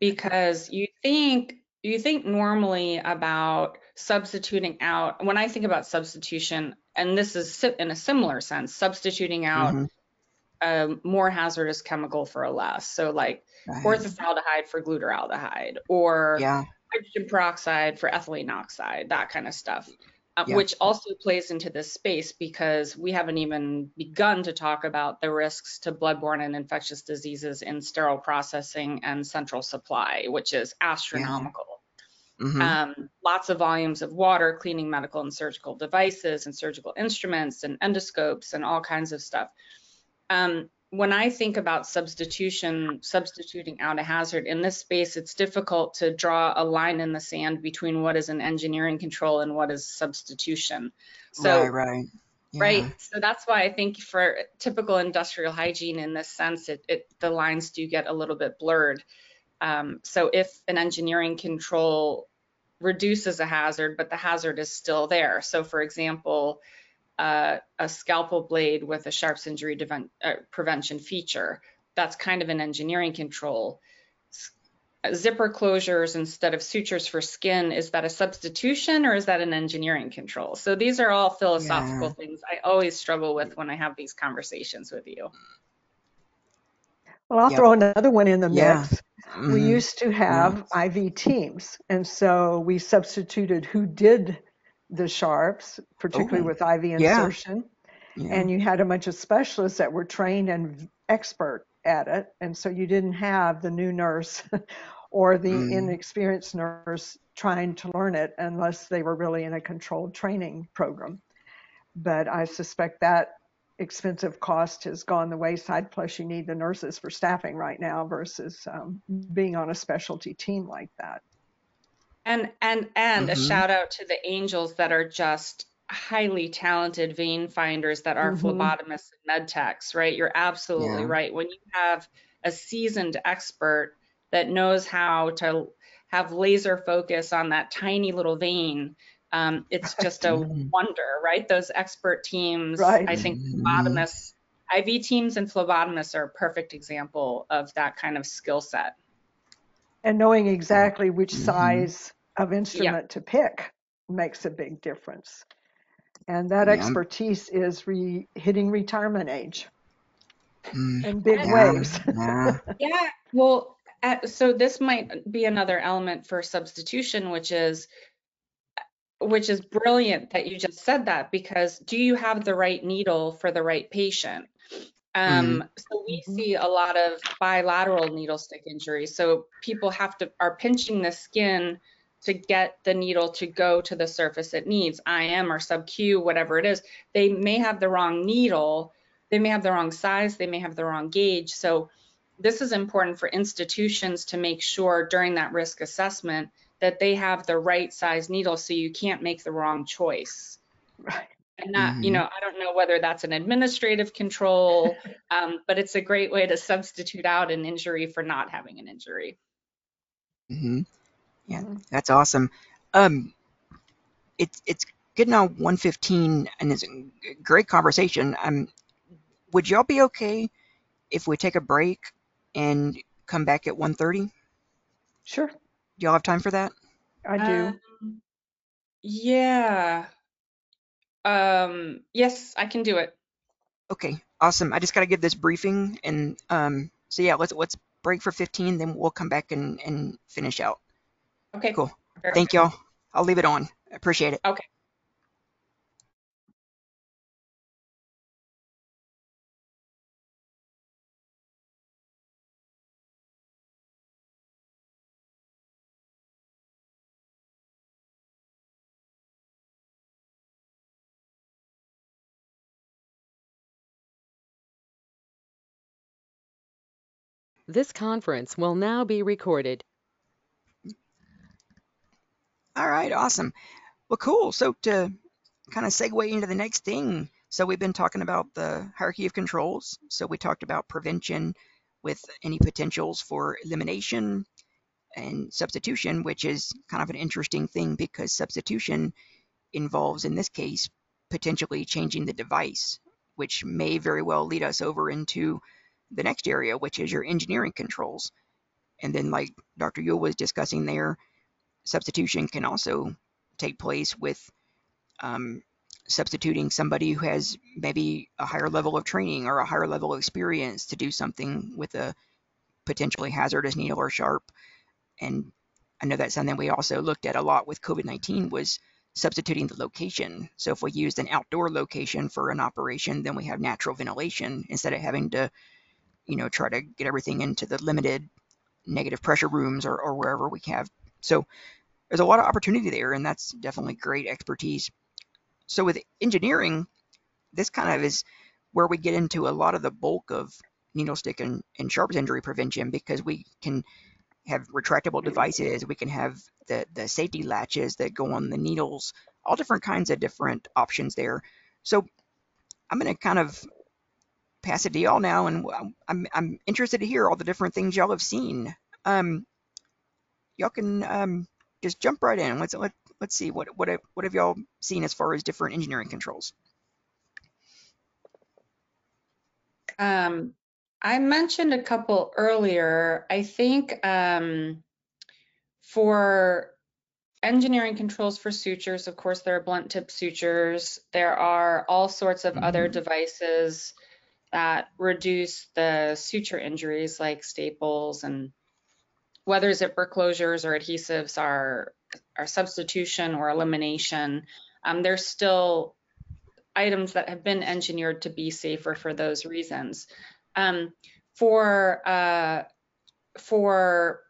S3: because you think you think normally about substituting out. When I think about substitution, and this is in a similar sense, substituting out mm-hmm. a more hazardous chemical for a less. So like right. orthophthalaldehyde for glutaraldehyde, or yeah. hydrogen peroxide for ethylene oxide, that kind of stuff yeah. which also plays into this space because we haven't even begun to talk about the risks to bloodborne and infectious diseases in sterile processing and central supply, which is astronomical. Yeah. Mm-hmm. Um, lots of volumes of water, cleaning medical and surgical devices and surgical instruments and endoscopes and all kinds of stuff. Um, when I think about substitution, substituting out a hazard in this space, it's difficult to draw a line in the sand between what is an engineering control and what is substitution. So,
S2: right, right.
S3: Yeah. Right. So that's why I think for typical industrial hygiene in this sense, it, it the lines do get a little bit blurred. Um, so if an engineering control reduces a hazard, but the hazard is still there. So for example, uh, a scalpel blade with a sharps injury uh, prevention feature. That's kind of an engineering control. Zipper closures instead of sutures for skin, is that a substitution or is that an engineering control? So these are all philosophical yeah. things I always struggle with when I have these conversations with you.
S4: Well, I'll yep. throw another one in the
S2: yeah.
S4: mix. we
S2: Mhm.
S4: used to have IV teams, and so we substituted who did the sharps, particularly
S2: Oh,
S4: with IV insertion,
S2: Yeah.
S4: and you had a bunch of specialists that were trained and expert at it, and so you didn't have the new nurse or the
S2: Mm.
S4: inexperienced nurse trying to learn it unless they were really in a controlled training program. But I suspect that expensive cost has gone the wayside. Plus, you need the nurses for staffing right now versus um, being on a specialty team like that.
S3: And and and a
S2: Mhm.
S3: shout out to the angels that are just highly talented vein finders that are
S4: Mhm.
S3: phlebotomists and med techs, right? You're absolutely
S2: Yeah.
S3: right. When you have a seasoned expert that knows how to have laser focus on that tiny little vein, um, it's just a
S2: Mhm.
S3: wonder, right? Those expert teams,
S4: Right.
S3: I think
S2: Mhm.
S3: phlebotomists, IV teams and phlebotomists are a perfect example of that kind of skill set.
S4: And knowing exactly which
S2: Mhm.
S4: size of instrument to pick makes a big difference. And that
S2: Yeah.
S4: expertise is re- hitting retirement age
S2: Mm.
S4: in big
S2: Yeah.
S4: ways.
S2: Yeah.
S3: Yeah, well, uh, so this might be another element for substitution, which is which is brilliant that you just said that because do you have the right needle for the right patient? Um, so we see a lot of bilateral needle stick injuries. So people have to are pinching the skin to get the needle to go to the surface it needs, IM or sub Q, whatever it is. They may have the wrong needle, they may have the wrong size, they may have the wrong gauge. So this is important for institutions to make sure during that risk assessment that they have the right size needle so you can't make the wrong choice.
S4: Right.
S3: And that, you
S2: Mhm.
S3: know, I don't know whether that's an administrative control, um, but it's a great way to substitute out an injury for not having an injury.
S2: hmm Yeah,
S4: Mhm.
S2: that's awesome. Um, it's it's getting on 115 and it's a great conversation. Um, would y'all be okay if we take a break and come back at 1:30?
S4: Sure,
S2: Do y'all have time for that?
S4: I do.
S3: Um, yeah. Um, yes, I can do it.
S2: Okay, awesome. I just got to give this briefing and um, so yeah, let's let's break for 15, then we'll come back and and finish out.
S3: Okay.
S2: Cool. Thank y'all. I'll leave it on. I appreciate it.
S3: Okay.
S1: This conference will now be recorded.
S2: All right, awesome. Well, cool. So to kind of segue into the next thing, so we've been talking about the hierarchy of controls. So we talked about prevention with any potentials for elimination and substitution, which is kind of an interesting thing because substitution involves, in this case, potentially changing the device, which may very well lead us over into the next area, which is your engineering controls. And then, like Dr. Yuill was discussing there, substitution can also take place with um, substituting somebody who has maybe a higher level of training or a higher level of experience to do something with a potentially hazardous needle or sharp. And I know that's something we also looked at a lot with COVID-19 was substituting the location. So if we used an outdoor location for an operation, then we have natural ventilation instead of having to, you know, try to get everything into the limited negative pressure rooms or, or wherever we have. So there's a lot of opportunity there, and that's definitely great expertise. So with engineering, this kind of is where we get into a lot of the bulk of needle stick and, and sharps injury prevention because we can have retractable devices, we can have the, the safety latches that go on the needles, all different kinds of different options there. So I'm going to kind of pass it to y'all now, and I'm, I'm interested to hear all the different things y'all have seen. Um, y'all can um, just jump right in. Let's let, let's see what what have, what have y'all seen as far as different engineering controls.
S3: Um, I mentioned a couple earlier. I think um, for engineering controls for sutures, of course, there are blunt tip sutures. There are all sorts of other
S2: Mhm.
S3: devices that reduce the suture injuries like staples and whether zipper closures or adhesives are, are substitution or elimination, um, there's still items that have been engineered to be safer for those reasons. Um, for uh, for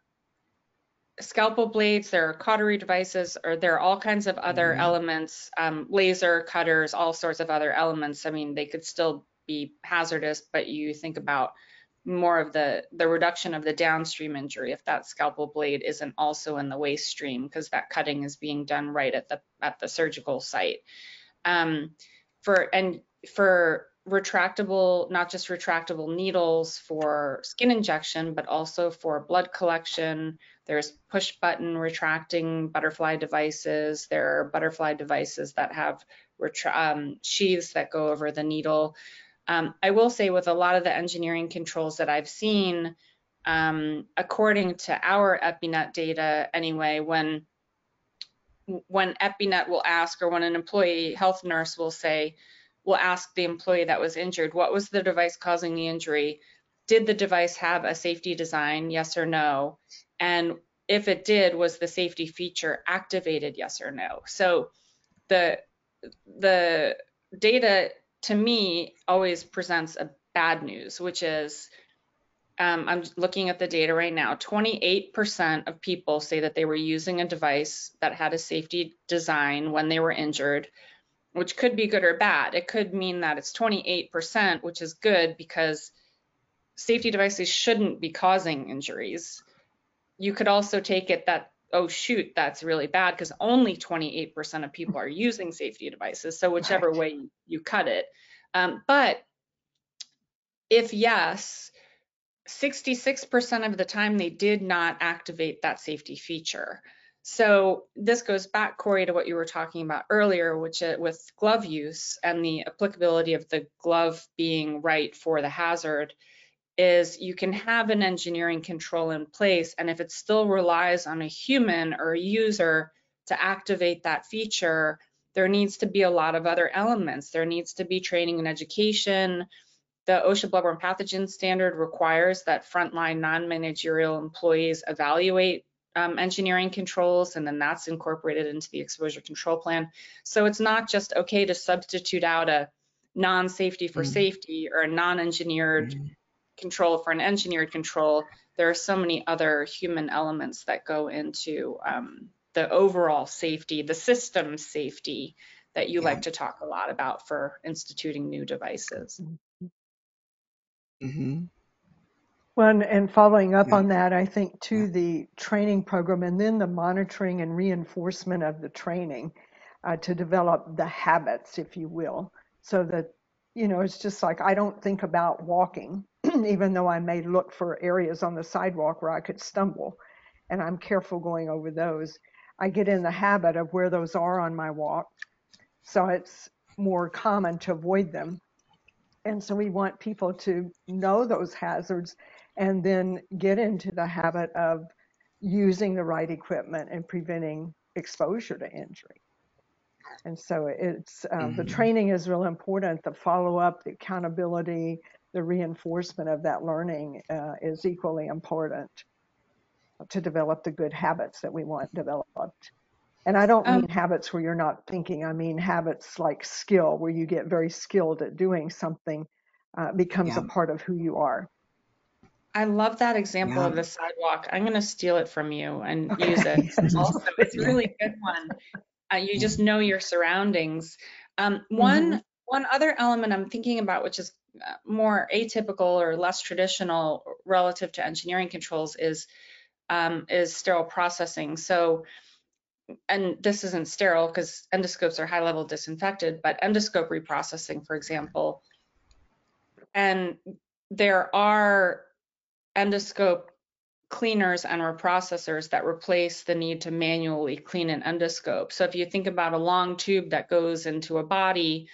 S3: scalpel blades, there are cautery devices, or there are all kinds of other mm-hmm. elements, um, laser cutters, all sorts of other elements. I mean, they could still be hazardous, but you think about more of the the reduction of the downstream injury if that scalpel blade isn't also in the waste stream because that cutting is being done right at the at the surgical site. Um, for and for retractable, not just retractable needles for skin injection, but also for blood collection. There's push button retracting butterfly devices. There are butterfly devices that have um, sheaths that go over the needle. Um, I will say with a lot of the engineering controls that I've seen, um, according to our EpiNet data anyway, when when EpiNet will ask or when an employee health nurse will say, will ask the employee that was injured, what was the device causing the injury? Did the device have a safety design, yes or no? And if it did, was the safety feature activated, yes or no? So the the data to me always presents a bad news, which is um, I'm looking at the data right now. 28% of people say that they were using a device that had a safety design when they were injured, which could be good or bad. It could mean that it's 28%, which is good because safety devices shouldn't be causing injuries. You could also take it that, oh, shoot, that's really bad because only 28% of people are using safety devices. So, whichever right. way you cut it. Um, but if yes, 66% of the time they did not activate that safety feature. So this goes back, Corey, to what you were talking about earlier, which uh, with glove use and the applicability of the glove being right for the hazard is you can have an engineering control in place and if it still relies on a human or a user to activate that feature, there needs to be a lot of other elements. There needs to be training and education, the OSHA bloodborne pathogen standard requires that frontline non-managerial employees evaluate um, engineering controls, and then that's incorporated into the exposure control plan. So it's not just okay to substitute out a non-safety for mm. safety or a non-engineered mm. Control for an engineered control. There are so many other human elements that go into um, the overall safety, the system safety that you yeah. like to talk a lot about for instituting new devices. Mm.
S4: Mm-hmm. Well, and following up yeah. on that, I think too the training program and then the monitoring and reinforcement of the training uh, to develop the habits, if you will, so that you know it's just like I don't think about walking, even though I may look for areas on the sidewalk where I could stumble, and I'm careful going over those. I get in the habit of where those are on my walk, so it's more common to avoid them and so we want people to know those hazards and then get into the habit of using the right equipment and preventing exposure to injury. And so it's um, mm-hmm. the training is real important. The follow up, the accountability, the reinforcement of that learning uh, is equally important to develop the good habits that we want developed. And I don't mean um, habits where you're not thinking. I mean habits like skill, where you get very skilled at doing something, uh, becomes yeah. a part of who you are.
S3: I love that example yeah. of the sidewalk. I'm going to steal it from you and okay. use it. also, it's a really good one. Uh, you just know your surroundings. Um, one mm-hmm. one other element I'm thinking about, which is more atypical or less traditional relative to engineering controls, is um, is sterile processing. So and this isn't sterile because endoscopes are high level disinfected, but endoscope reprocessing, for example. And there are endoscope cleaners and reprocessors that replace the need to manually clean an endoscope. So if you think about a long tube that goes into a body,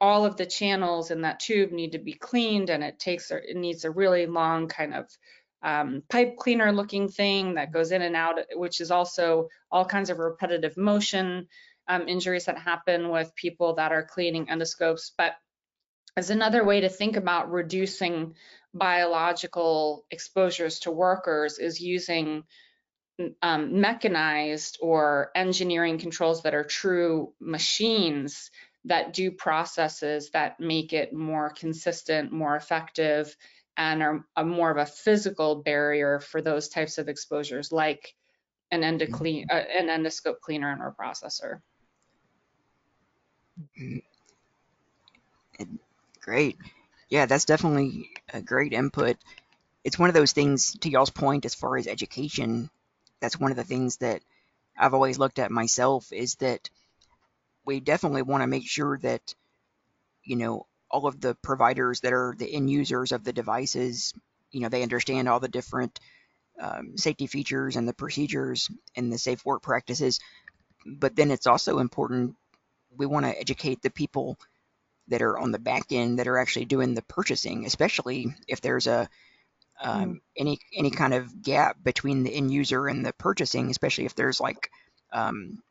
S3: all of the channels in that tube need to be cleaned and it takes it needs a really long kind of um, pipe cleaner looking thing that goes in and out, which is also all kinds of repetitive motion um, injuries that happen with people that are cleaning endoscopes. But as another way to think about reducing biological exposures to workers is using um, mechanized or engineering controls that are true machines that do processes that make it more consistent, more effective, and are a more of a physical barrier for those types of exposures, like an, endoclean, uh, an endoscope cleaner and reprocessor.
S2: Great. Yeah, that's definitely a great input. It's one of those things, to y'all's point, as far as education, that's one of the things that I've always looked at myself is that we definitely want to make sure that, you know, all of the providers that are the end users of the devices, you know, they understand all the different um, safety features and the procedures and the safe work practices. But then it's also important, we want to educate the people that are on the back end that are actually doing the purchasing, especially if there's a um, mm. any any kind of gap between the end user and the purchasing, especially if there's like um,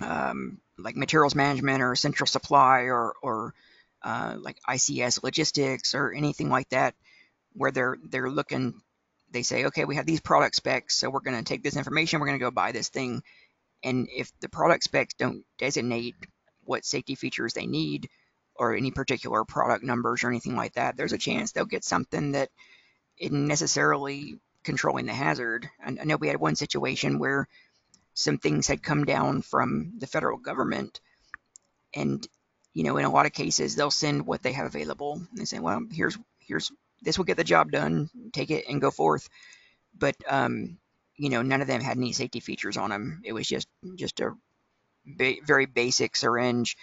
S2: um, like materials management or central supply or or uh, like ICS logistics or anything like that, where they're they're looking, they say, okay, we have these product specs, so we're going to take this information, we're going to go buy this thing, and if the product specs don't designate what safety features they need or any particular product numbers or anything like that, there's a chance they'll get something that isn't necessarily controlling the hazard. I know we had one situation where some things had come down from the federal government. And you know in a lot of cases they'll send what they have available they say well here's here's this will get the job done. Take it and go forth. But um, you know none of them had any safety features on them it was just just a ba- very basic syringe.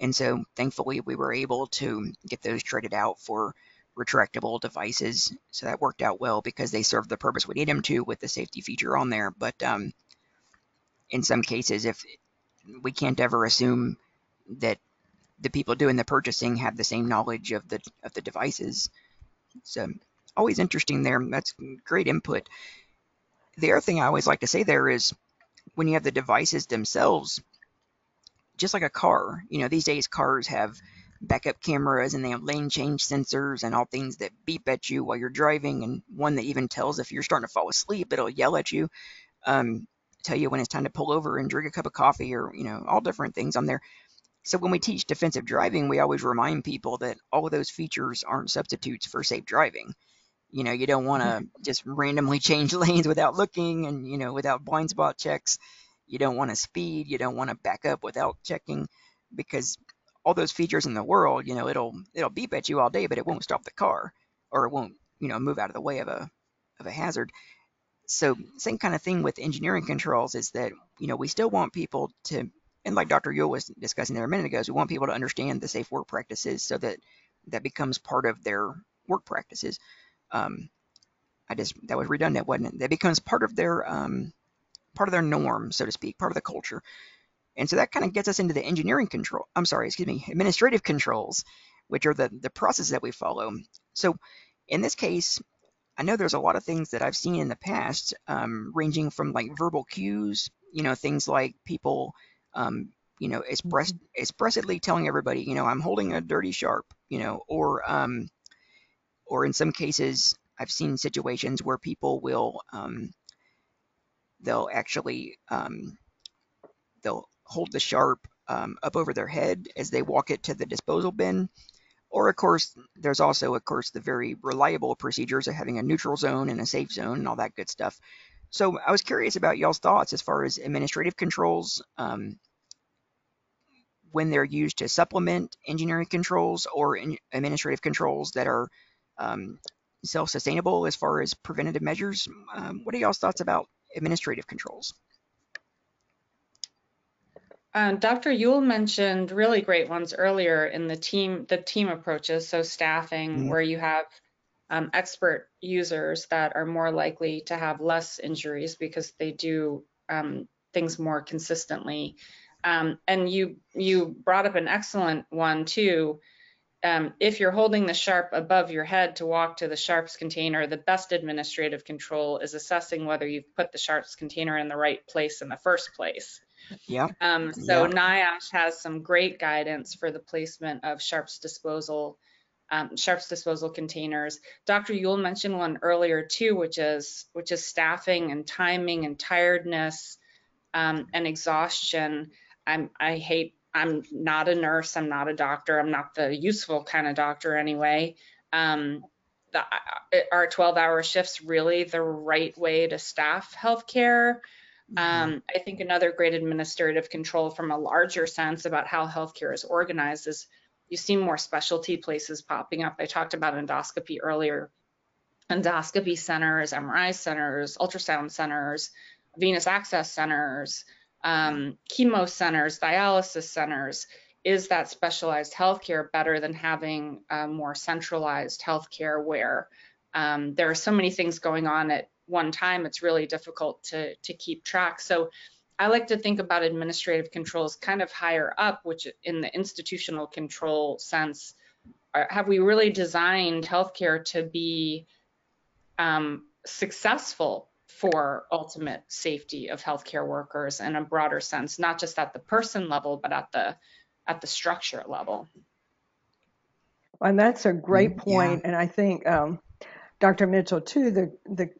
S2: And so thankfully we were able to get those traded out for retractable devices. So that worked out well because they served the purpose we need them to with the safety feature on there. But um, in some cases, if we can't ever assume that the people doing the purchasing have the same knowledge of the of the devices. So always interesting there. That's great input. The other thing I always like to say there is when you have the devices themselves, just like a car, you know, these days cars have backup cameras and they have lane change sensors and all things that beep at you while you're driving and one that even tells if you're starting to fall asleep, it'll yell at you. Um, tell you when it's time to pull over and drink a cup of coffee or, you know, all different things on there. So when we teach defensive driving, we always remind people that all of those features aren't substitutes for safe driving. You know, you don't want to mm-hmm. just randomly change lanes without looking and, you know, without blind spot checks. You don't want to speed. You don't want to back up without checking because all those features in the world, you know, it'll it'll beep at you all day, but it won't stop the car or it won't, you know, move out of the way of a of a hazard so same kind of thing with engineering controls is that you know we still want people to and like Dr. Yuill was discussing there a minute ago, is we want people to understand the safe work practices so that that becomes part of their work practices. Um, I just that was redundant, wasn't it? That becomes part of their um, part of their norm, so to speak, part of the culture. And so that kind of gets us into the engineering control. I'm sorry, excuse me, administrative controls, which are the the processes that we follow. So in this case, I know there's a lot of things that I've seen in the past, um, ranging from like verbal cues, you know, things like people, um, you know, express, mm-hmm. expressly telling everybody, you know, I'm holding a dirty sharp, you know, or, um, or in some cases, I've seen situations where people will, um, they'll actually, um, they'll hold the sharp um, up over their head as they walk it to the disposal bin or of course, there's also, of course, the very reliable procedures of having a neutral zone and a safe zone and all that good stuff. So I was curious about y'all's thoughts as far as administrative controls, um, when they're used to supplement engineering controls or in administrative controls that are um, self-sustainable as far as preventative measures. Um, what are y'all's thoughts about administrative controls?
S3: Uh, Dr. Yuill mentioned really great ones earlier in the team, the team approaches. So staffing, mm-hmm. where you have um, expert users that are more likely to have less injuries because they do um, things more consistently. Um, and you you brought up an excellent one too. Um, if you're holding the sharp above your head to walk to the sharps container, the best administrative control is assessing whether you've put the sharps container in the right place in the first place.
S2: Yeah.
S3: Um, so yeah. NIOSH has some great guidance for the placement of sharps disposal um, sharps disposal containers. Dr. Yuill mentioned one earlier too, which is which is staffing and timing and tiredness um, and exhaustion. I'm I hate. I'm not a nurse. I'm not a doctor. I'm not the useful kind of doctor anyway. Um, the, are 12-hour shifts really the right way to staff healthcare? Mm-hmm. Um, I think another great administrative control from a larger sense about how healthcare is organized is you see more specialty places popping up. I talked about endoscopy earlier. Endoscopy centers, MRI centers, ultrasound centers, venous access centers, um, chemo centers, dialysis centers. Is that specialized healthcare better than having a more centralized healthcare where um, there are so many things going on at one time? It's really difficult to to keep track. So I like to think about administrative controls kind of higher up, which in the institutional control sense, have we really designed healthcare to be um, successful for ultimate safety of healthcare workers in a broader sense, not just at the person level, but at the at the structure level.
S4: And that's a great mm, point. Yeah. And I think um, Dr. Mitchell too. The the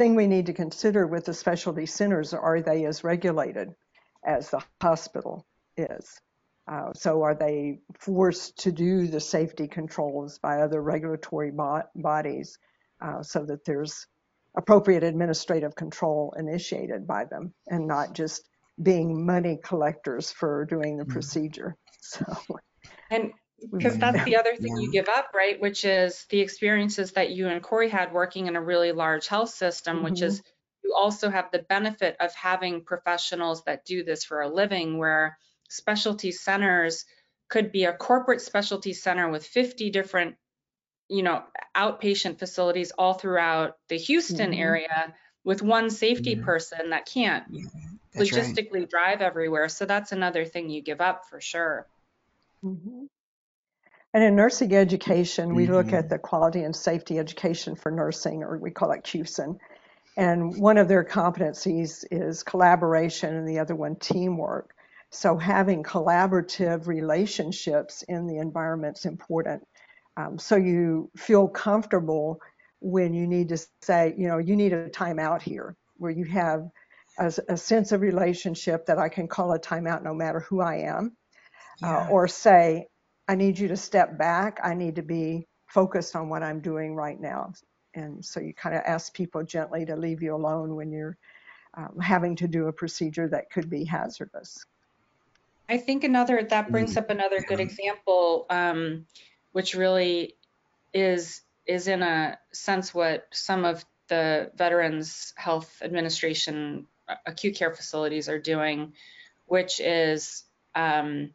S4: thing we need to consider with the specialty centers are they as regulated as the hospital is? Uh, so are they forced to do the safety controls by other regulatory bo- bodies uh, so that there's appropriate administrative control initiated by them and not just being money collectors for doing the mm. procedure. So
S3: and because that's the other thing yeah. you give up, right? Which is the experiences that you and Corey had working in a really large health system, mm-hmm. which is you also have the benefit of having professionals that do this for a living, where specialty centers could be a corporate specialty center with 50 different, you know, outpatient facilities all throughout the Houston mm-hmm. area with one safety yeah. person that can't yeah, logistically right. drive everywhere. So that's another thing you give up for sure.
S4: Mm-hmm. And in nursing education, we mm-hmm. look at the quality and safety education for nursing, or we call it QSEN. And one of their competencies is collaboration, and the other one, teamwork. So having collaborative relationships in the environment is important. Um, so you feel comfortable when you need to say, you know, you need a timeout here, where you have a, a sense of relationship that I can call a timeout no matter who I am. Uh, yeah. Uh, or say, I need you to step back. I need to be focused on what I'm doing right now. And so you kind of ask people gently to leave you alone when you're um, having to do a procedure that could be hazardous.
S3: I think another that brings up another good example, um, which really is is in a sense what some of the Veterans Health Administration acute care facilities are doing, which is um,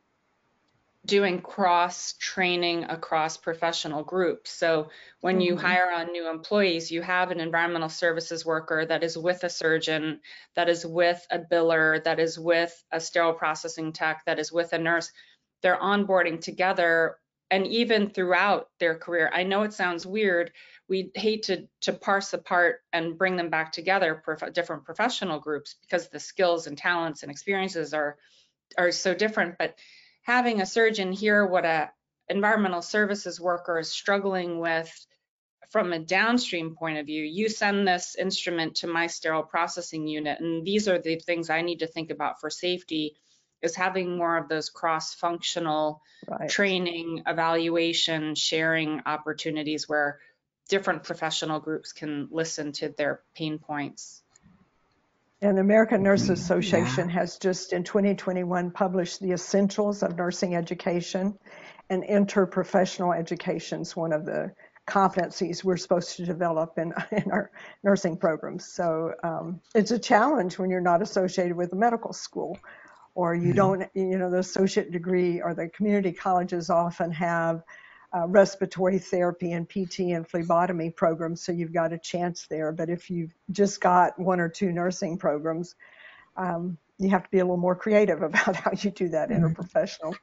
S3: doing cross training across professional groups. So when you mm-hmm. hire on new employees, you have an environmental services worker that is with a surgeon, that is with a biller, that is with a sterile processing tech, that is with a nurse. They're onboarding together and even throughout their career. I know it sounds weird. We hate to to parse apart and bring them back together, prof- different professional groups, because the skills and talents and experiences are are so different. But having a surgeon hear what a environmental services worker is struggling with from a downstream point of view, you send this instrument to my sterile processing unit, and these are the things I need to think about for safety is having more of those cross-functional right. training, evaluation, sharing opportunities where different professional groups can listen to their pain points.
S4: And the American Nurses Association yeah. has just in 2021 published the essentials of nursing education and interprofessional education is one of the competencies we're supposed to develop in, in our nursing programs. So um, it's a challenge when you're not associated with a medical school or you mm-hmm. don't, you know, the associate degree or the community colleges often have uh, respiratory therapy and PT and phlebotomy programs, so you've got a chance there. But if you've just got one or two nursing programs, um, you have to be a little more creative about how you do that mm-hmm. interprofessional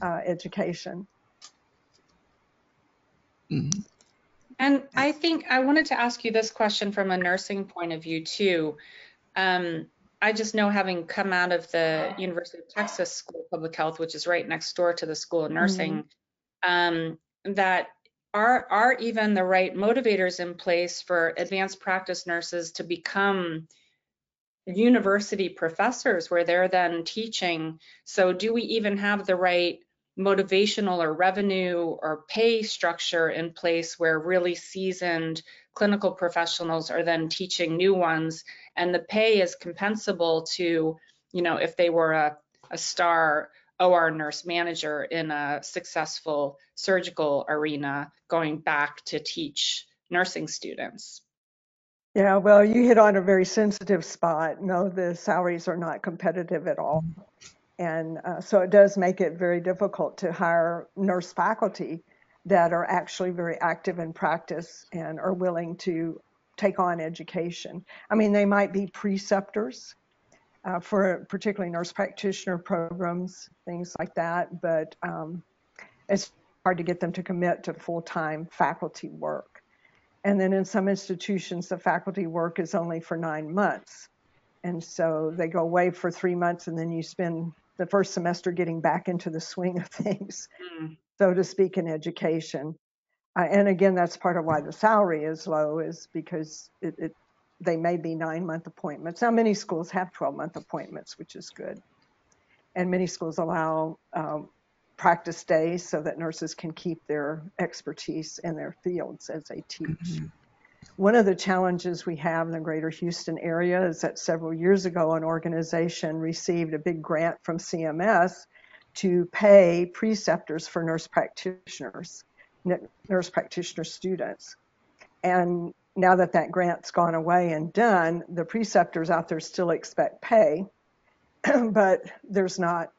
S4: uh, education.
S3: Mm-hmm. And I think I wanted to ask you this question from a nursing point of view too. Um, I just know having come out of the University of Texas School of Public Health, which is right next door to the School of Nursing, mm-hmm um, that are are even the right motivators in place for advanced practice nurses to become university professors where they're then teaching. So do we even have the right motivational or revenue or pay structure in place where really seasoned clinical professionals are then teaching new ones and the pay is compensable to, you know, if they were a, a star OR nurse manager in a successful surgical arena going back to teach nursing students.
S4: Yeah, well, you hit on a very sensitive spot. No, the salaries are not competitive at all. And uh, so it does make it very difficult to hire nurse faculty that are actually very active in practice and are willing to take on education. I mean, they might be preceptors uh, for particularly nurse practitioner programs, things like that, but um, it's hard to get them to commit to full time faculty work. And then in some institutions, the faculty work is only for nine months. And so they go away for three months, and then you spend the first semester getting back into the swing of things, mm. so to speak, in education. Uh, and again, that's part of why the salary is low, is because it, it they may be nine month appointments. Now, many schools have 12 month appointments, which is good. And many schools allow um, practice days so that nurses can keep their expertise in their fields as they teach. Mm-hmm. One of the challenges we have in the greater Houston area is that several years ago, an organization received a big grant from CMS to pay preceptors for nurse practitioners, nurse practitioner students. And now that that grant's gone away and done, the preceptors out there still expect pay, but there's not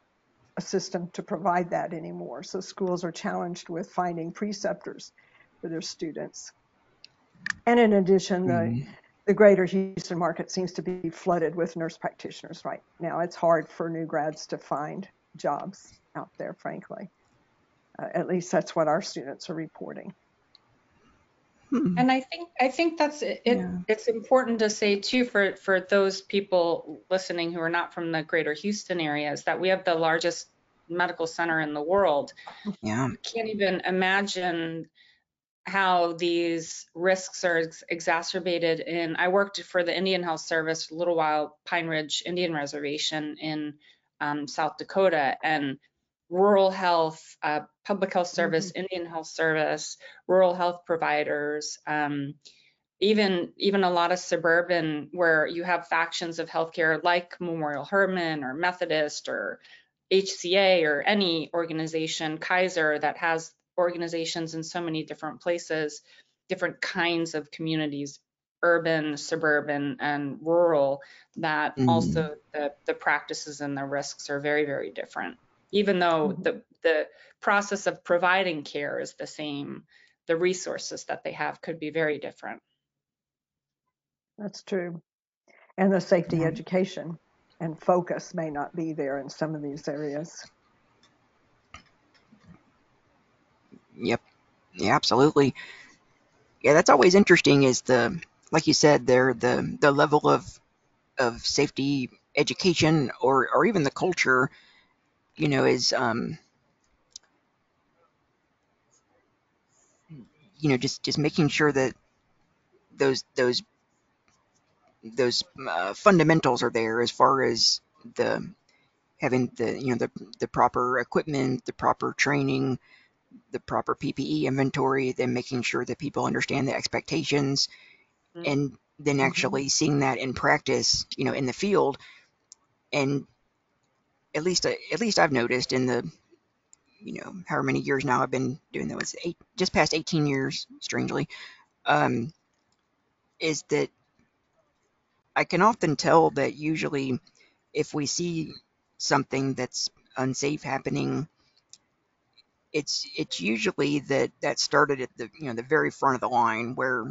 S4: a system to provide that anymore. So schools are challenged with finding preceptors for their students. And in addition, mm-hmm. the the greater Houston market seems to be flooded with nurse practitioners right now. It's hard for new grads to find jobs out there, frankly. Uh, at least that's what our students are reporting.
S3: Hmm. And I think I think that's it. Yeah. It's important to say too for for those people listening who are not from the greater Houston area is that we have the largest medical center in the world.
S2: Yeah.
S3: Can't even imagine how these risks are ex- exacerbated And I worked for the Indian Health Service a little while, Pine Ridge Indian Reservation in um, South Dakota, and rural health, uh, public health service, mm-hmm. Indian Health Service, rural health providers, um, even even a lot of suburban where you have factions of healthcare like Memorial Hermann or Methodist or HCA or any organization, Kaiser that has organizations in so many different places, different kinds of communities, urban, suburban, and rural, that mm. also the, the practices and the risks are very, very different. Even though mm-hmm. the, the process of providing care is the same, the resources that they have could be very different.
S4: That's true. And the safety mm-hmm. education and focus may not be there in some of these areas.
S2: Yep. Yeah, absolutely. Yeah, that's always interesting is the like you said there the the level of of safety education or or even the culture you know is um you know just just making sure that those those those uh, fundamentals are there as far as the having the you know the the proper equipment the proper training the proper PPE inventory, then making sure that people understand the expectations, mm-hmm. and then mm-hmm. actually seeing that in practice, you know, in the field. And at least, uh, at least I've noticed in the, you know, however many years now I've been doing it's eight, just past 18 years, strangely, um, is that I can often tell that usually if we see something that's unsafe happening it's it's usually that that started at the you know the very front of the line where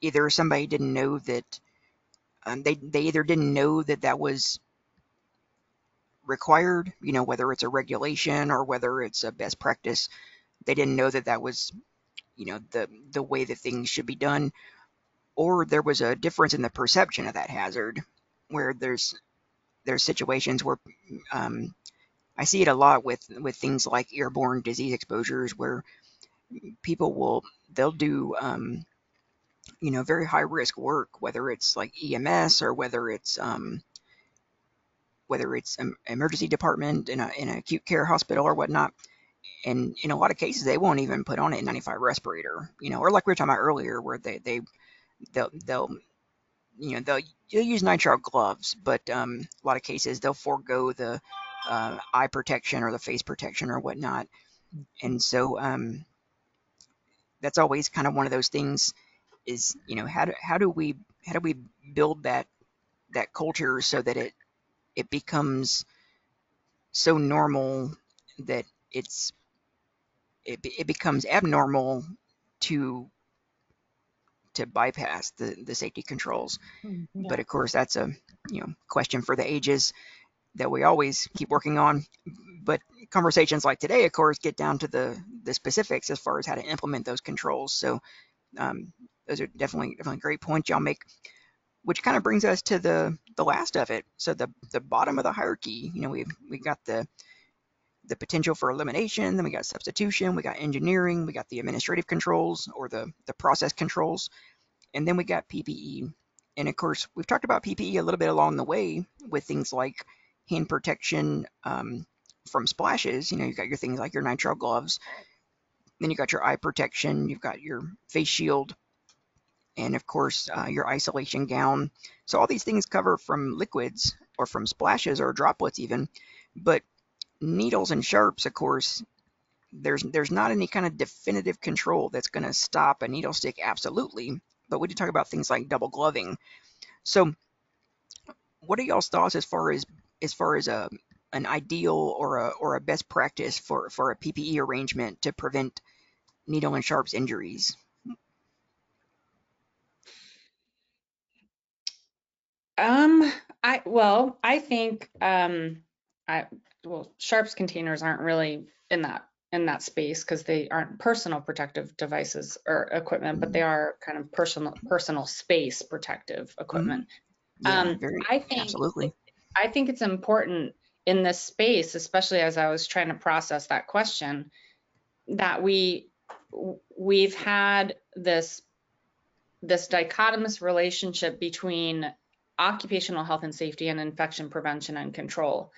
S2: either somebody didn't know that um, they they either didn't know that that was required you know whether it's a regulation or whether it's a best practice they didn't know that that was you know the the way that things should be done. Or there was a difference in the perception of that hazard where there's there's situations where um, I see it a lot with with things like airborne disease exposures where people will they'll do um, you know very high risk work, whether it's like EMS or whether it's um, whether it's an emergency department in a in an acute care hospital or whatnot. And in a lot of cases, they won't even put on a 95 respirator, you know, or like we were talking about earlier, where they they they'll they'll you know they'll, they'll use nitrile gloves, but um, a lot of cases they'll forego the uh, eye protection or the face protection or whatnot. And so um, that's always kind of one of those things is you know how do how do we how do we build that that culture so that it it becomes so normal that it's it, it becomes abnormal to to bypass the, the safety controls. Mm-hmm. But of course, that's a you know question for the ages that we always keep working on. But conversations like today, of course, get down to the the specifics as far as how to implement those controls. So um, those are definitely definitely great points y'all make. Which kind of brings us to the the last of it. So the the bottom of the hierarchy. You know, we've we got the the potential for elimination, then we got substitution, we got engineering, we got the administrative controls or the, the process controls, and then we got PPE. And of course, we've talked about PPE a little bit along the way with things like hand protection um, from splashes. You know, you've got your things like your nitrile gloves, then you got your eye protection, you've got your face shield, and of course uh, your isolation gown. So all these things cover from liquids or from splashes or droplets even, but needles and sharps, of course, there's there's not any kind of definitive control that's going to stop a needle stick absolutely. But we did talk about things like double gloving. So, what are y'all's thoughts as far as as far as a an ideal or a or a best practice for for a PPE arrangement to prevent needle and sharps injuries?
S3: Um, I well, I think um, I well, sharps containers aren't really in that in that space because they aren't personal protective devices or equipment, but they mm-hmm. are kind of personal personal space protective mm-hmm. equipment.
S2: Yeah, um, very, I think absolutely.
S3: I think it's important in this space, especially as I was trying to process that question, that we we've had this this dichotomous relationship between occupational health and safety and infection prevention and control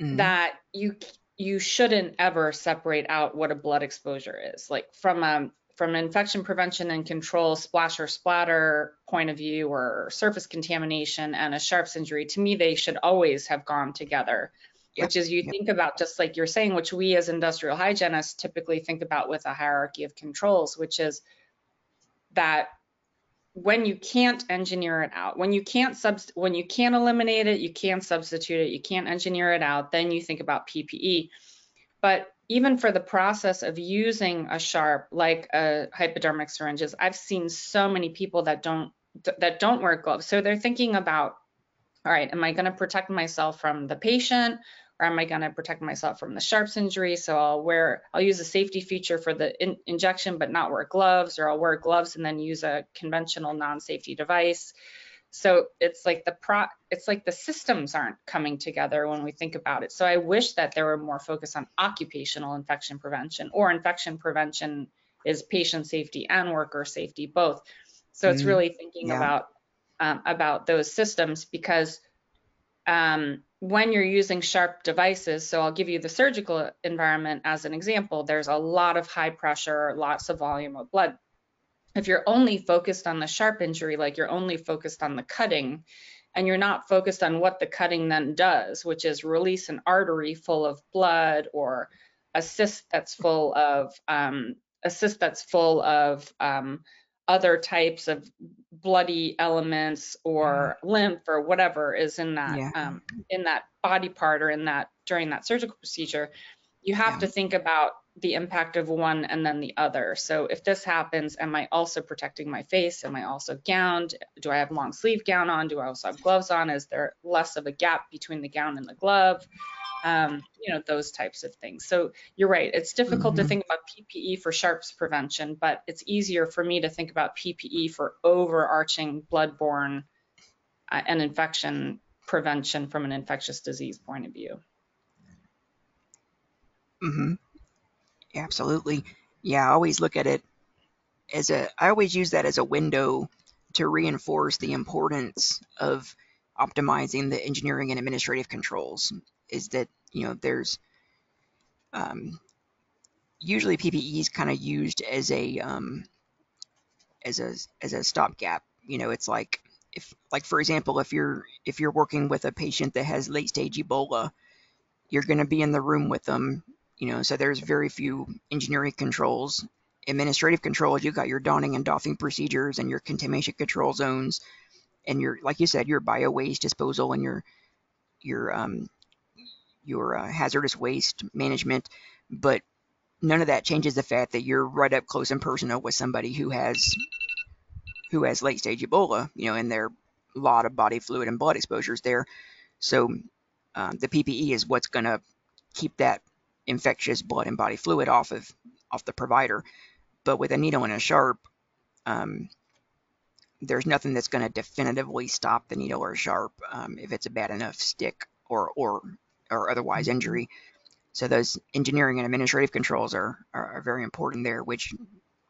S3: mm-hmm. that you you shouldn't ever separate out what a blood exposure is. Like from a from an infection prevention and control splash or splatter point of view or surface contamination and a sharps injury, to me they should always have gone together. Yep. Which is you yep. think about just like you're saying, which we as industrial hygienists typically think about with a hierarchy of controls, which is that when you can't engineer it out, when you can't sub, when you can't eliminate it, you can't substitute it, you can't engineer it out, then you think about PPE. But even for the process of using a sharp like a hypodermic syringes, I've seen so many people that don't that don't wear gloves. So they're thinking about, all right, am I going to protect myself from the patient? Or am I going to protect myself from the sharps injury? So I'll wear, I'll use a safety feature for the in, injection, but not wear gloves, or I'll wear gloves and then use a conventional non-safety device. So it's like the pro, it's like the systems aren't coming together when we think about it. So I wish that there were more focus on occupational infection prevention, or infection prevention is patient safety and worker safety both. So it's mm, really thinking yeah. about um, about those systems because um, when you're using sharp devices, so I'll give you the surgical environment as an example, there's a lot of high pressure, lots of volume of blood. If you're only focused on the sharp injury, like you're only focused on the cutting, and you're not focused on what the cutting then does, which is release an artery full of blood or a cyst that's full of um, a cyst that's full of um, other types of bloody elements or mm. lymph or whatever is in that yeah. um, in that body part or in that during that surgical procedure you have yeah. to think about the impact of one and then the other so if this happens am i also protecting my face am i also gowned do i have long sleeve gown on do i also have gloves on is there less of a gap between the gown and the glove um, you know, those types of things. So you're right. It's difficult mm-hmm. to think about PPE for sharps prevention, but it's easier for me to think about PPE for overarching bloodborne uh, and infection prevention from an infectious disease point of view.
S2: Mm-hmm. Absolutely. yeah, I always look at it as a, I always use that as a window to reinforce the importance of optimizing the engineering and administrative controls. Is that, you know, there's um, usually PPE is kind of used as a, um, as a, as a stopgap. You know, it's like, if, like for example, if you're, if you're working with a patient that has late stage Ebola, you're going to be in the room with them you know, so there's very few engineering controls. Administrative controls, you've got your donning and doffing procedures and your contamination control zones, and your, like you said, your bio waste disposal and your your um, your uh, hazardous waste management. But none of that changes the fact that you're right up close and personal with somebody who has who has late stage Ebola, you know, and their lot of body fluid and blood exposures there. So um, the PPE is what's going to keep that infectious blood and body fluid off of off the provider. But with a needle and a sharp, um, there's nothing that's going to definitively stop the needle or sharp um, if it's a bad enough stick or or or otherwise mm-hmm. injury. So those engineering and administrative controls are, are, are very important there, which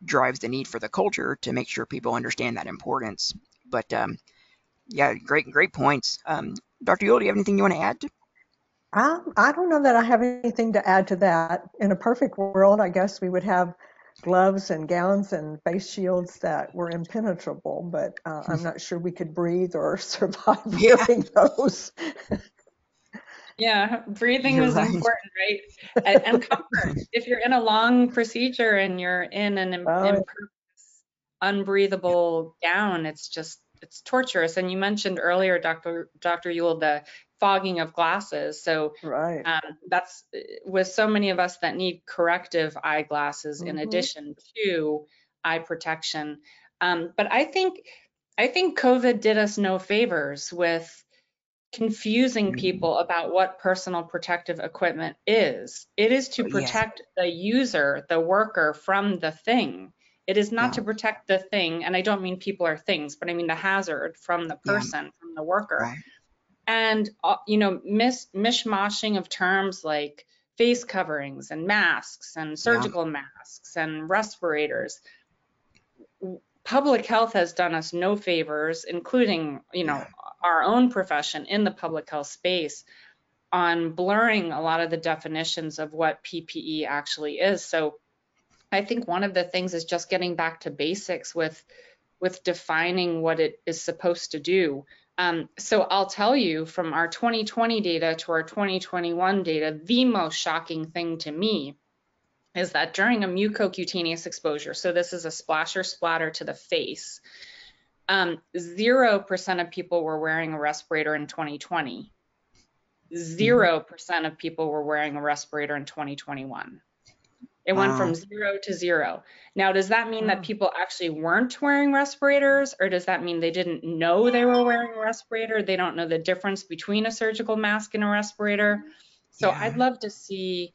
S2: drives the need for the culture to make sure people understand that importance. But um, yeah, great great points. Um, Dr. Yuill, do you have anything you want to add?
S4: Um, I don't know that I have anything to add to that. In a perfect world, I guess we would have gloves and gowns and face shields that were impenetrable, but uh, I'm not sure we could breathe or survive yeah. wearing those.
S3: Yeah, breathing you're is right. important, right? And, and, comfort. if you're in a long procedure and you're in an oh. unbreathable gown, it's just it's torturous. And you mentioned earlier, Dr. Dr. Yuill, the fogging of glasses. So
S4: right.
S3: um, that's with so many of us that need corrective eyeglasses mm-hmm. in addition to eye protection. Um, but I think I think COVID did us no favors with confusing mm-hmm. people about what personal protective equipment is. It is to protect yeah. the user, the worker from the thing. It is not yeah. to protect the thing, and I don't mean people are things, but I mean the hazard from the person, yeah. from the worker. Right and uh, you know mis- mishmashing of terms like face coverings and masks and surgical yeah. masks and respirators public health has done us no favors including you know our own profession in the public health space on blurring a lot of the definitions of what PPE actually is. So i think one of the things is just getting back to basics with with defining what it is supposed to do. Um, so I'll tell you from our 2020 data to our 2021 data, the most shocking thing to me is that during a mucocutaneous exposure, so this is a splash or splatter to the face, um, 0% of people were wearing a respirator in 2020. 0% of people were wearing a respirator in 2021. It went from zero to zero. Now, does that mean that people actually weren't wearing respirators, or does that mean they didn't know they were wearing a respirator? They don't know the difference between a surgical mask and a respirator. So yeah. I'd love to see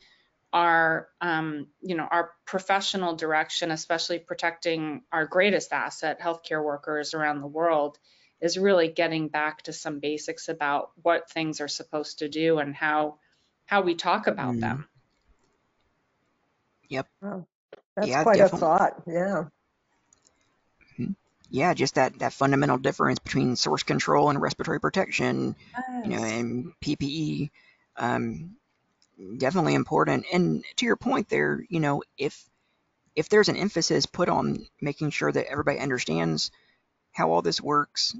S3: our, um, you know, our professional direction, especially protecting our greatest asset, healthcare workers around the world, is really getting back to some basics about what things are supposed to do and how how we talk about mm. them.
S2: Yep.
S4: Oh, that's yeah, quite definitely. a thought. Yeah.
S2: Mm-hmm. Yeah, just that, that fundamental difference between source control and respiratory protection, yes. you know, and PPE, um, definitely important. And to your point there, you know, if if there's an emphasis put on making sure that everybody understands how all this works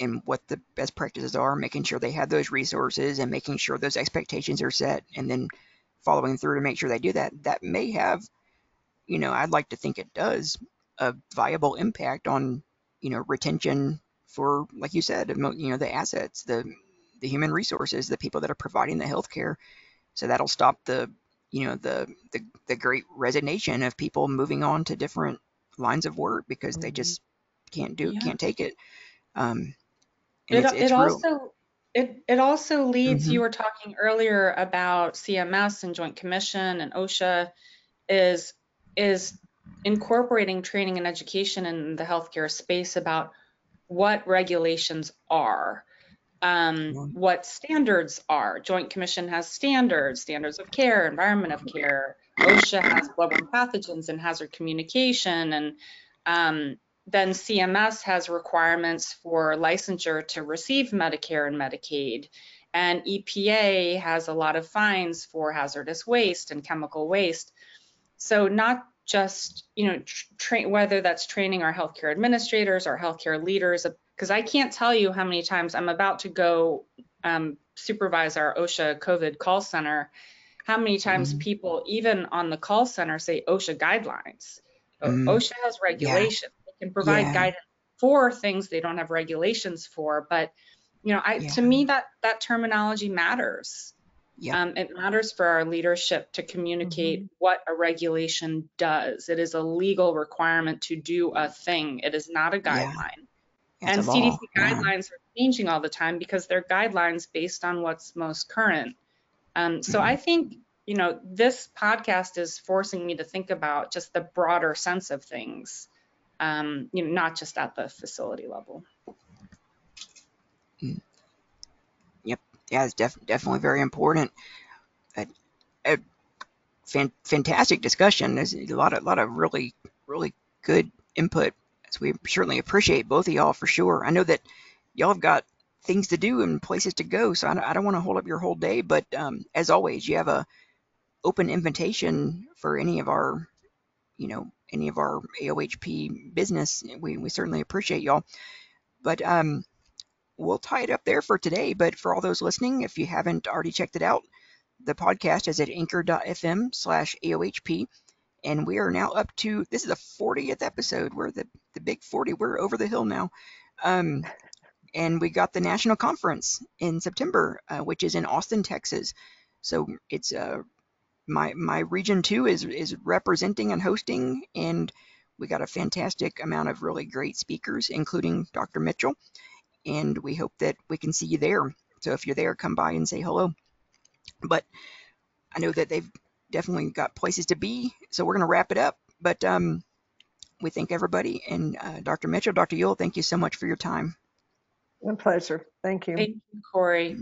S2: and what the best practices are, making sure they have those resources and making sure those expectations are set, and then following through to make sure they do that, that may have, you know, I'd like to think it does, a viable impact on, you know, retention for, like you said, you know, the assets, the the human resources, the people that are providing the healthcare. So that'll stop the, you know, the the, the great resignation of people moving on to different lines of work because mm-hmm. they just can't do, yeah. can't take it. Um,
S3: it, it's, it's it also it, it also leads, mm-hmm. you were talking earlier about CMS and Joint Commission and OSHA is is incorporating training and education in the healthcare space about what regulations are, um, what standards are. Joint Commission has standards, standards of care, environment of care, OSHA has bloodborne pathogens and hazard communication, and um, then CMS has requirements for licensure to receive Medicare and Medicaid. And EPA has a lot of fines for hazardous waste and chemical waste. So not just, you know, tra- whether that's training our healthcare administrators, our healthcare leaders, because I can't tell you how many times I'm about to go um, supervise our OSHA COVID call center, how many times mm-hmm. people, even on the call center, say OSHA guidelines. Mm-hmm. OSHA has regulations. Yeah. They can provide yeah. guidance for things they don't have regulations for, but you know, I, yeah. to me that that terminology matters. Yeah. Um, it matters for our leadership to communicate mm-hmm. what a regulation does. It is a legal requirement to do a thing. It is not a guideline. Yeah. And CDC guidelines yeah. are changing all the time because they're guidelines based on what's most current. Um, so mm-hmm. I think you know this podcast is forcing me to think about just the broader sense of things, um, you know, not just at the facility level.
S2: Mm yeah, it's def- definitely very important. A, a fan- fantastic discussion. There's a lot of lot of really really good input. So we certainly appreciate both of y'all for sure. I know that y'all have got things to do and places to go, so I don't, don't want to hold up your whole day. But um, as always, you have a open invitation for any of our, you know, any of our AOHP business. We, we certainly appreciate y'all. But um, we'll tie it up there for today. But for all those listening, if you haven't already checked it out, the podcast is at anchor.fm slash AOHP. And we are now up to this is the 40th episode. We're the, the big 40. We're over the hill now. Um, and we got the national conference in September, uh, which is in Austin, Texas. So it's uh, my my region two is is representing and hosting, and we got a fantastic amount of really great speakers, including Dr. Mitchell and we hope that we can see you there. So if you're there, come by and say hello. But I know that they've definitely got places to be, so we're going to wrap it up. But um, we thank everybody, and uh, Dr. Mitchell, Dr. Yuill, thank you so much for your time.
S4: My pleasure. Thank you.
S3: Thank you, Corey.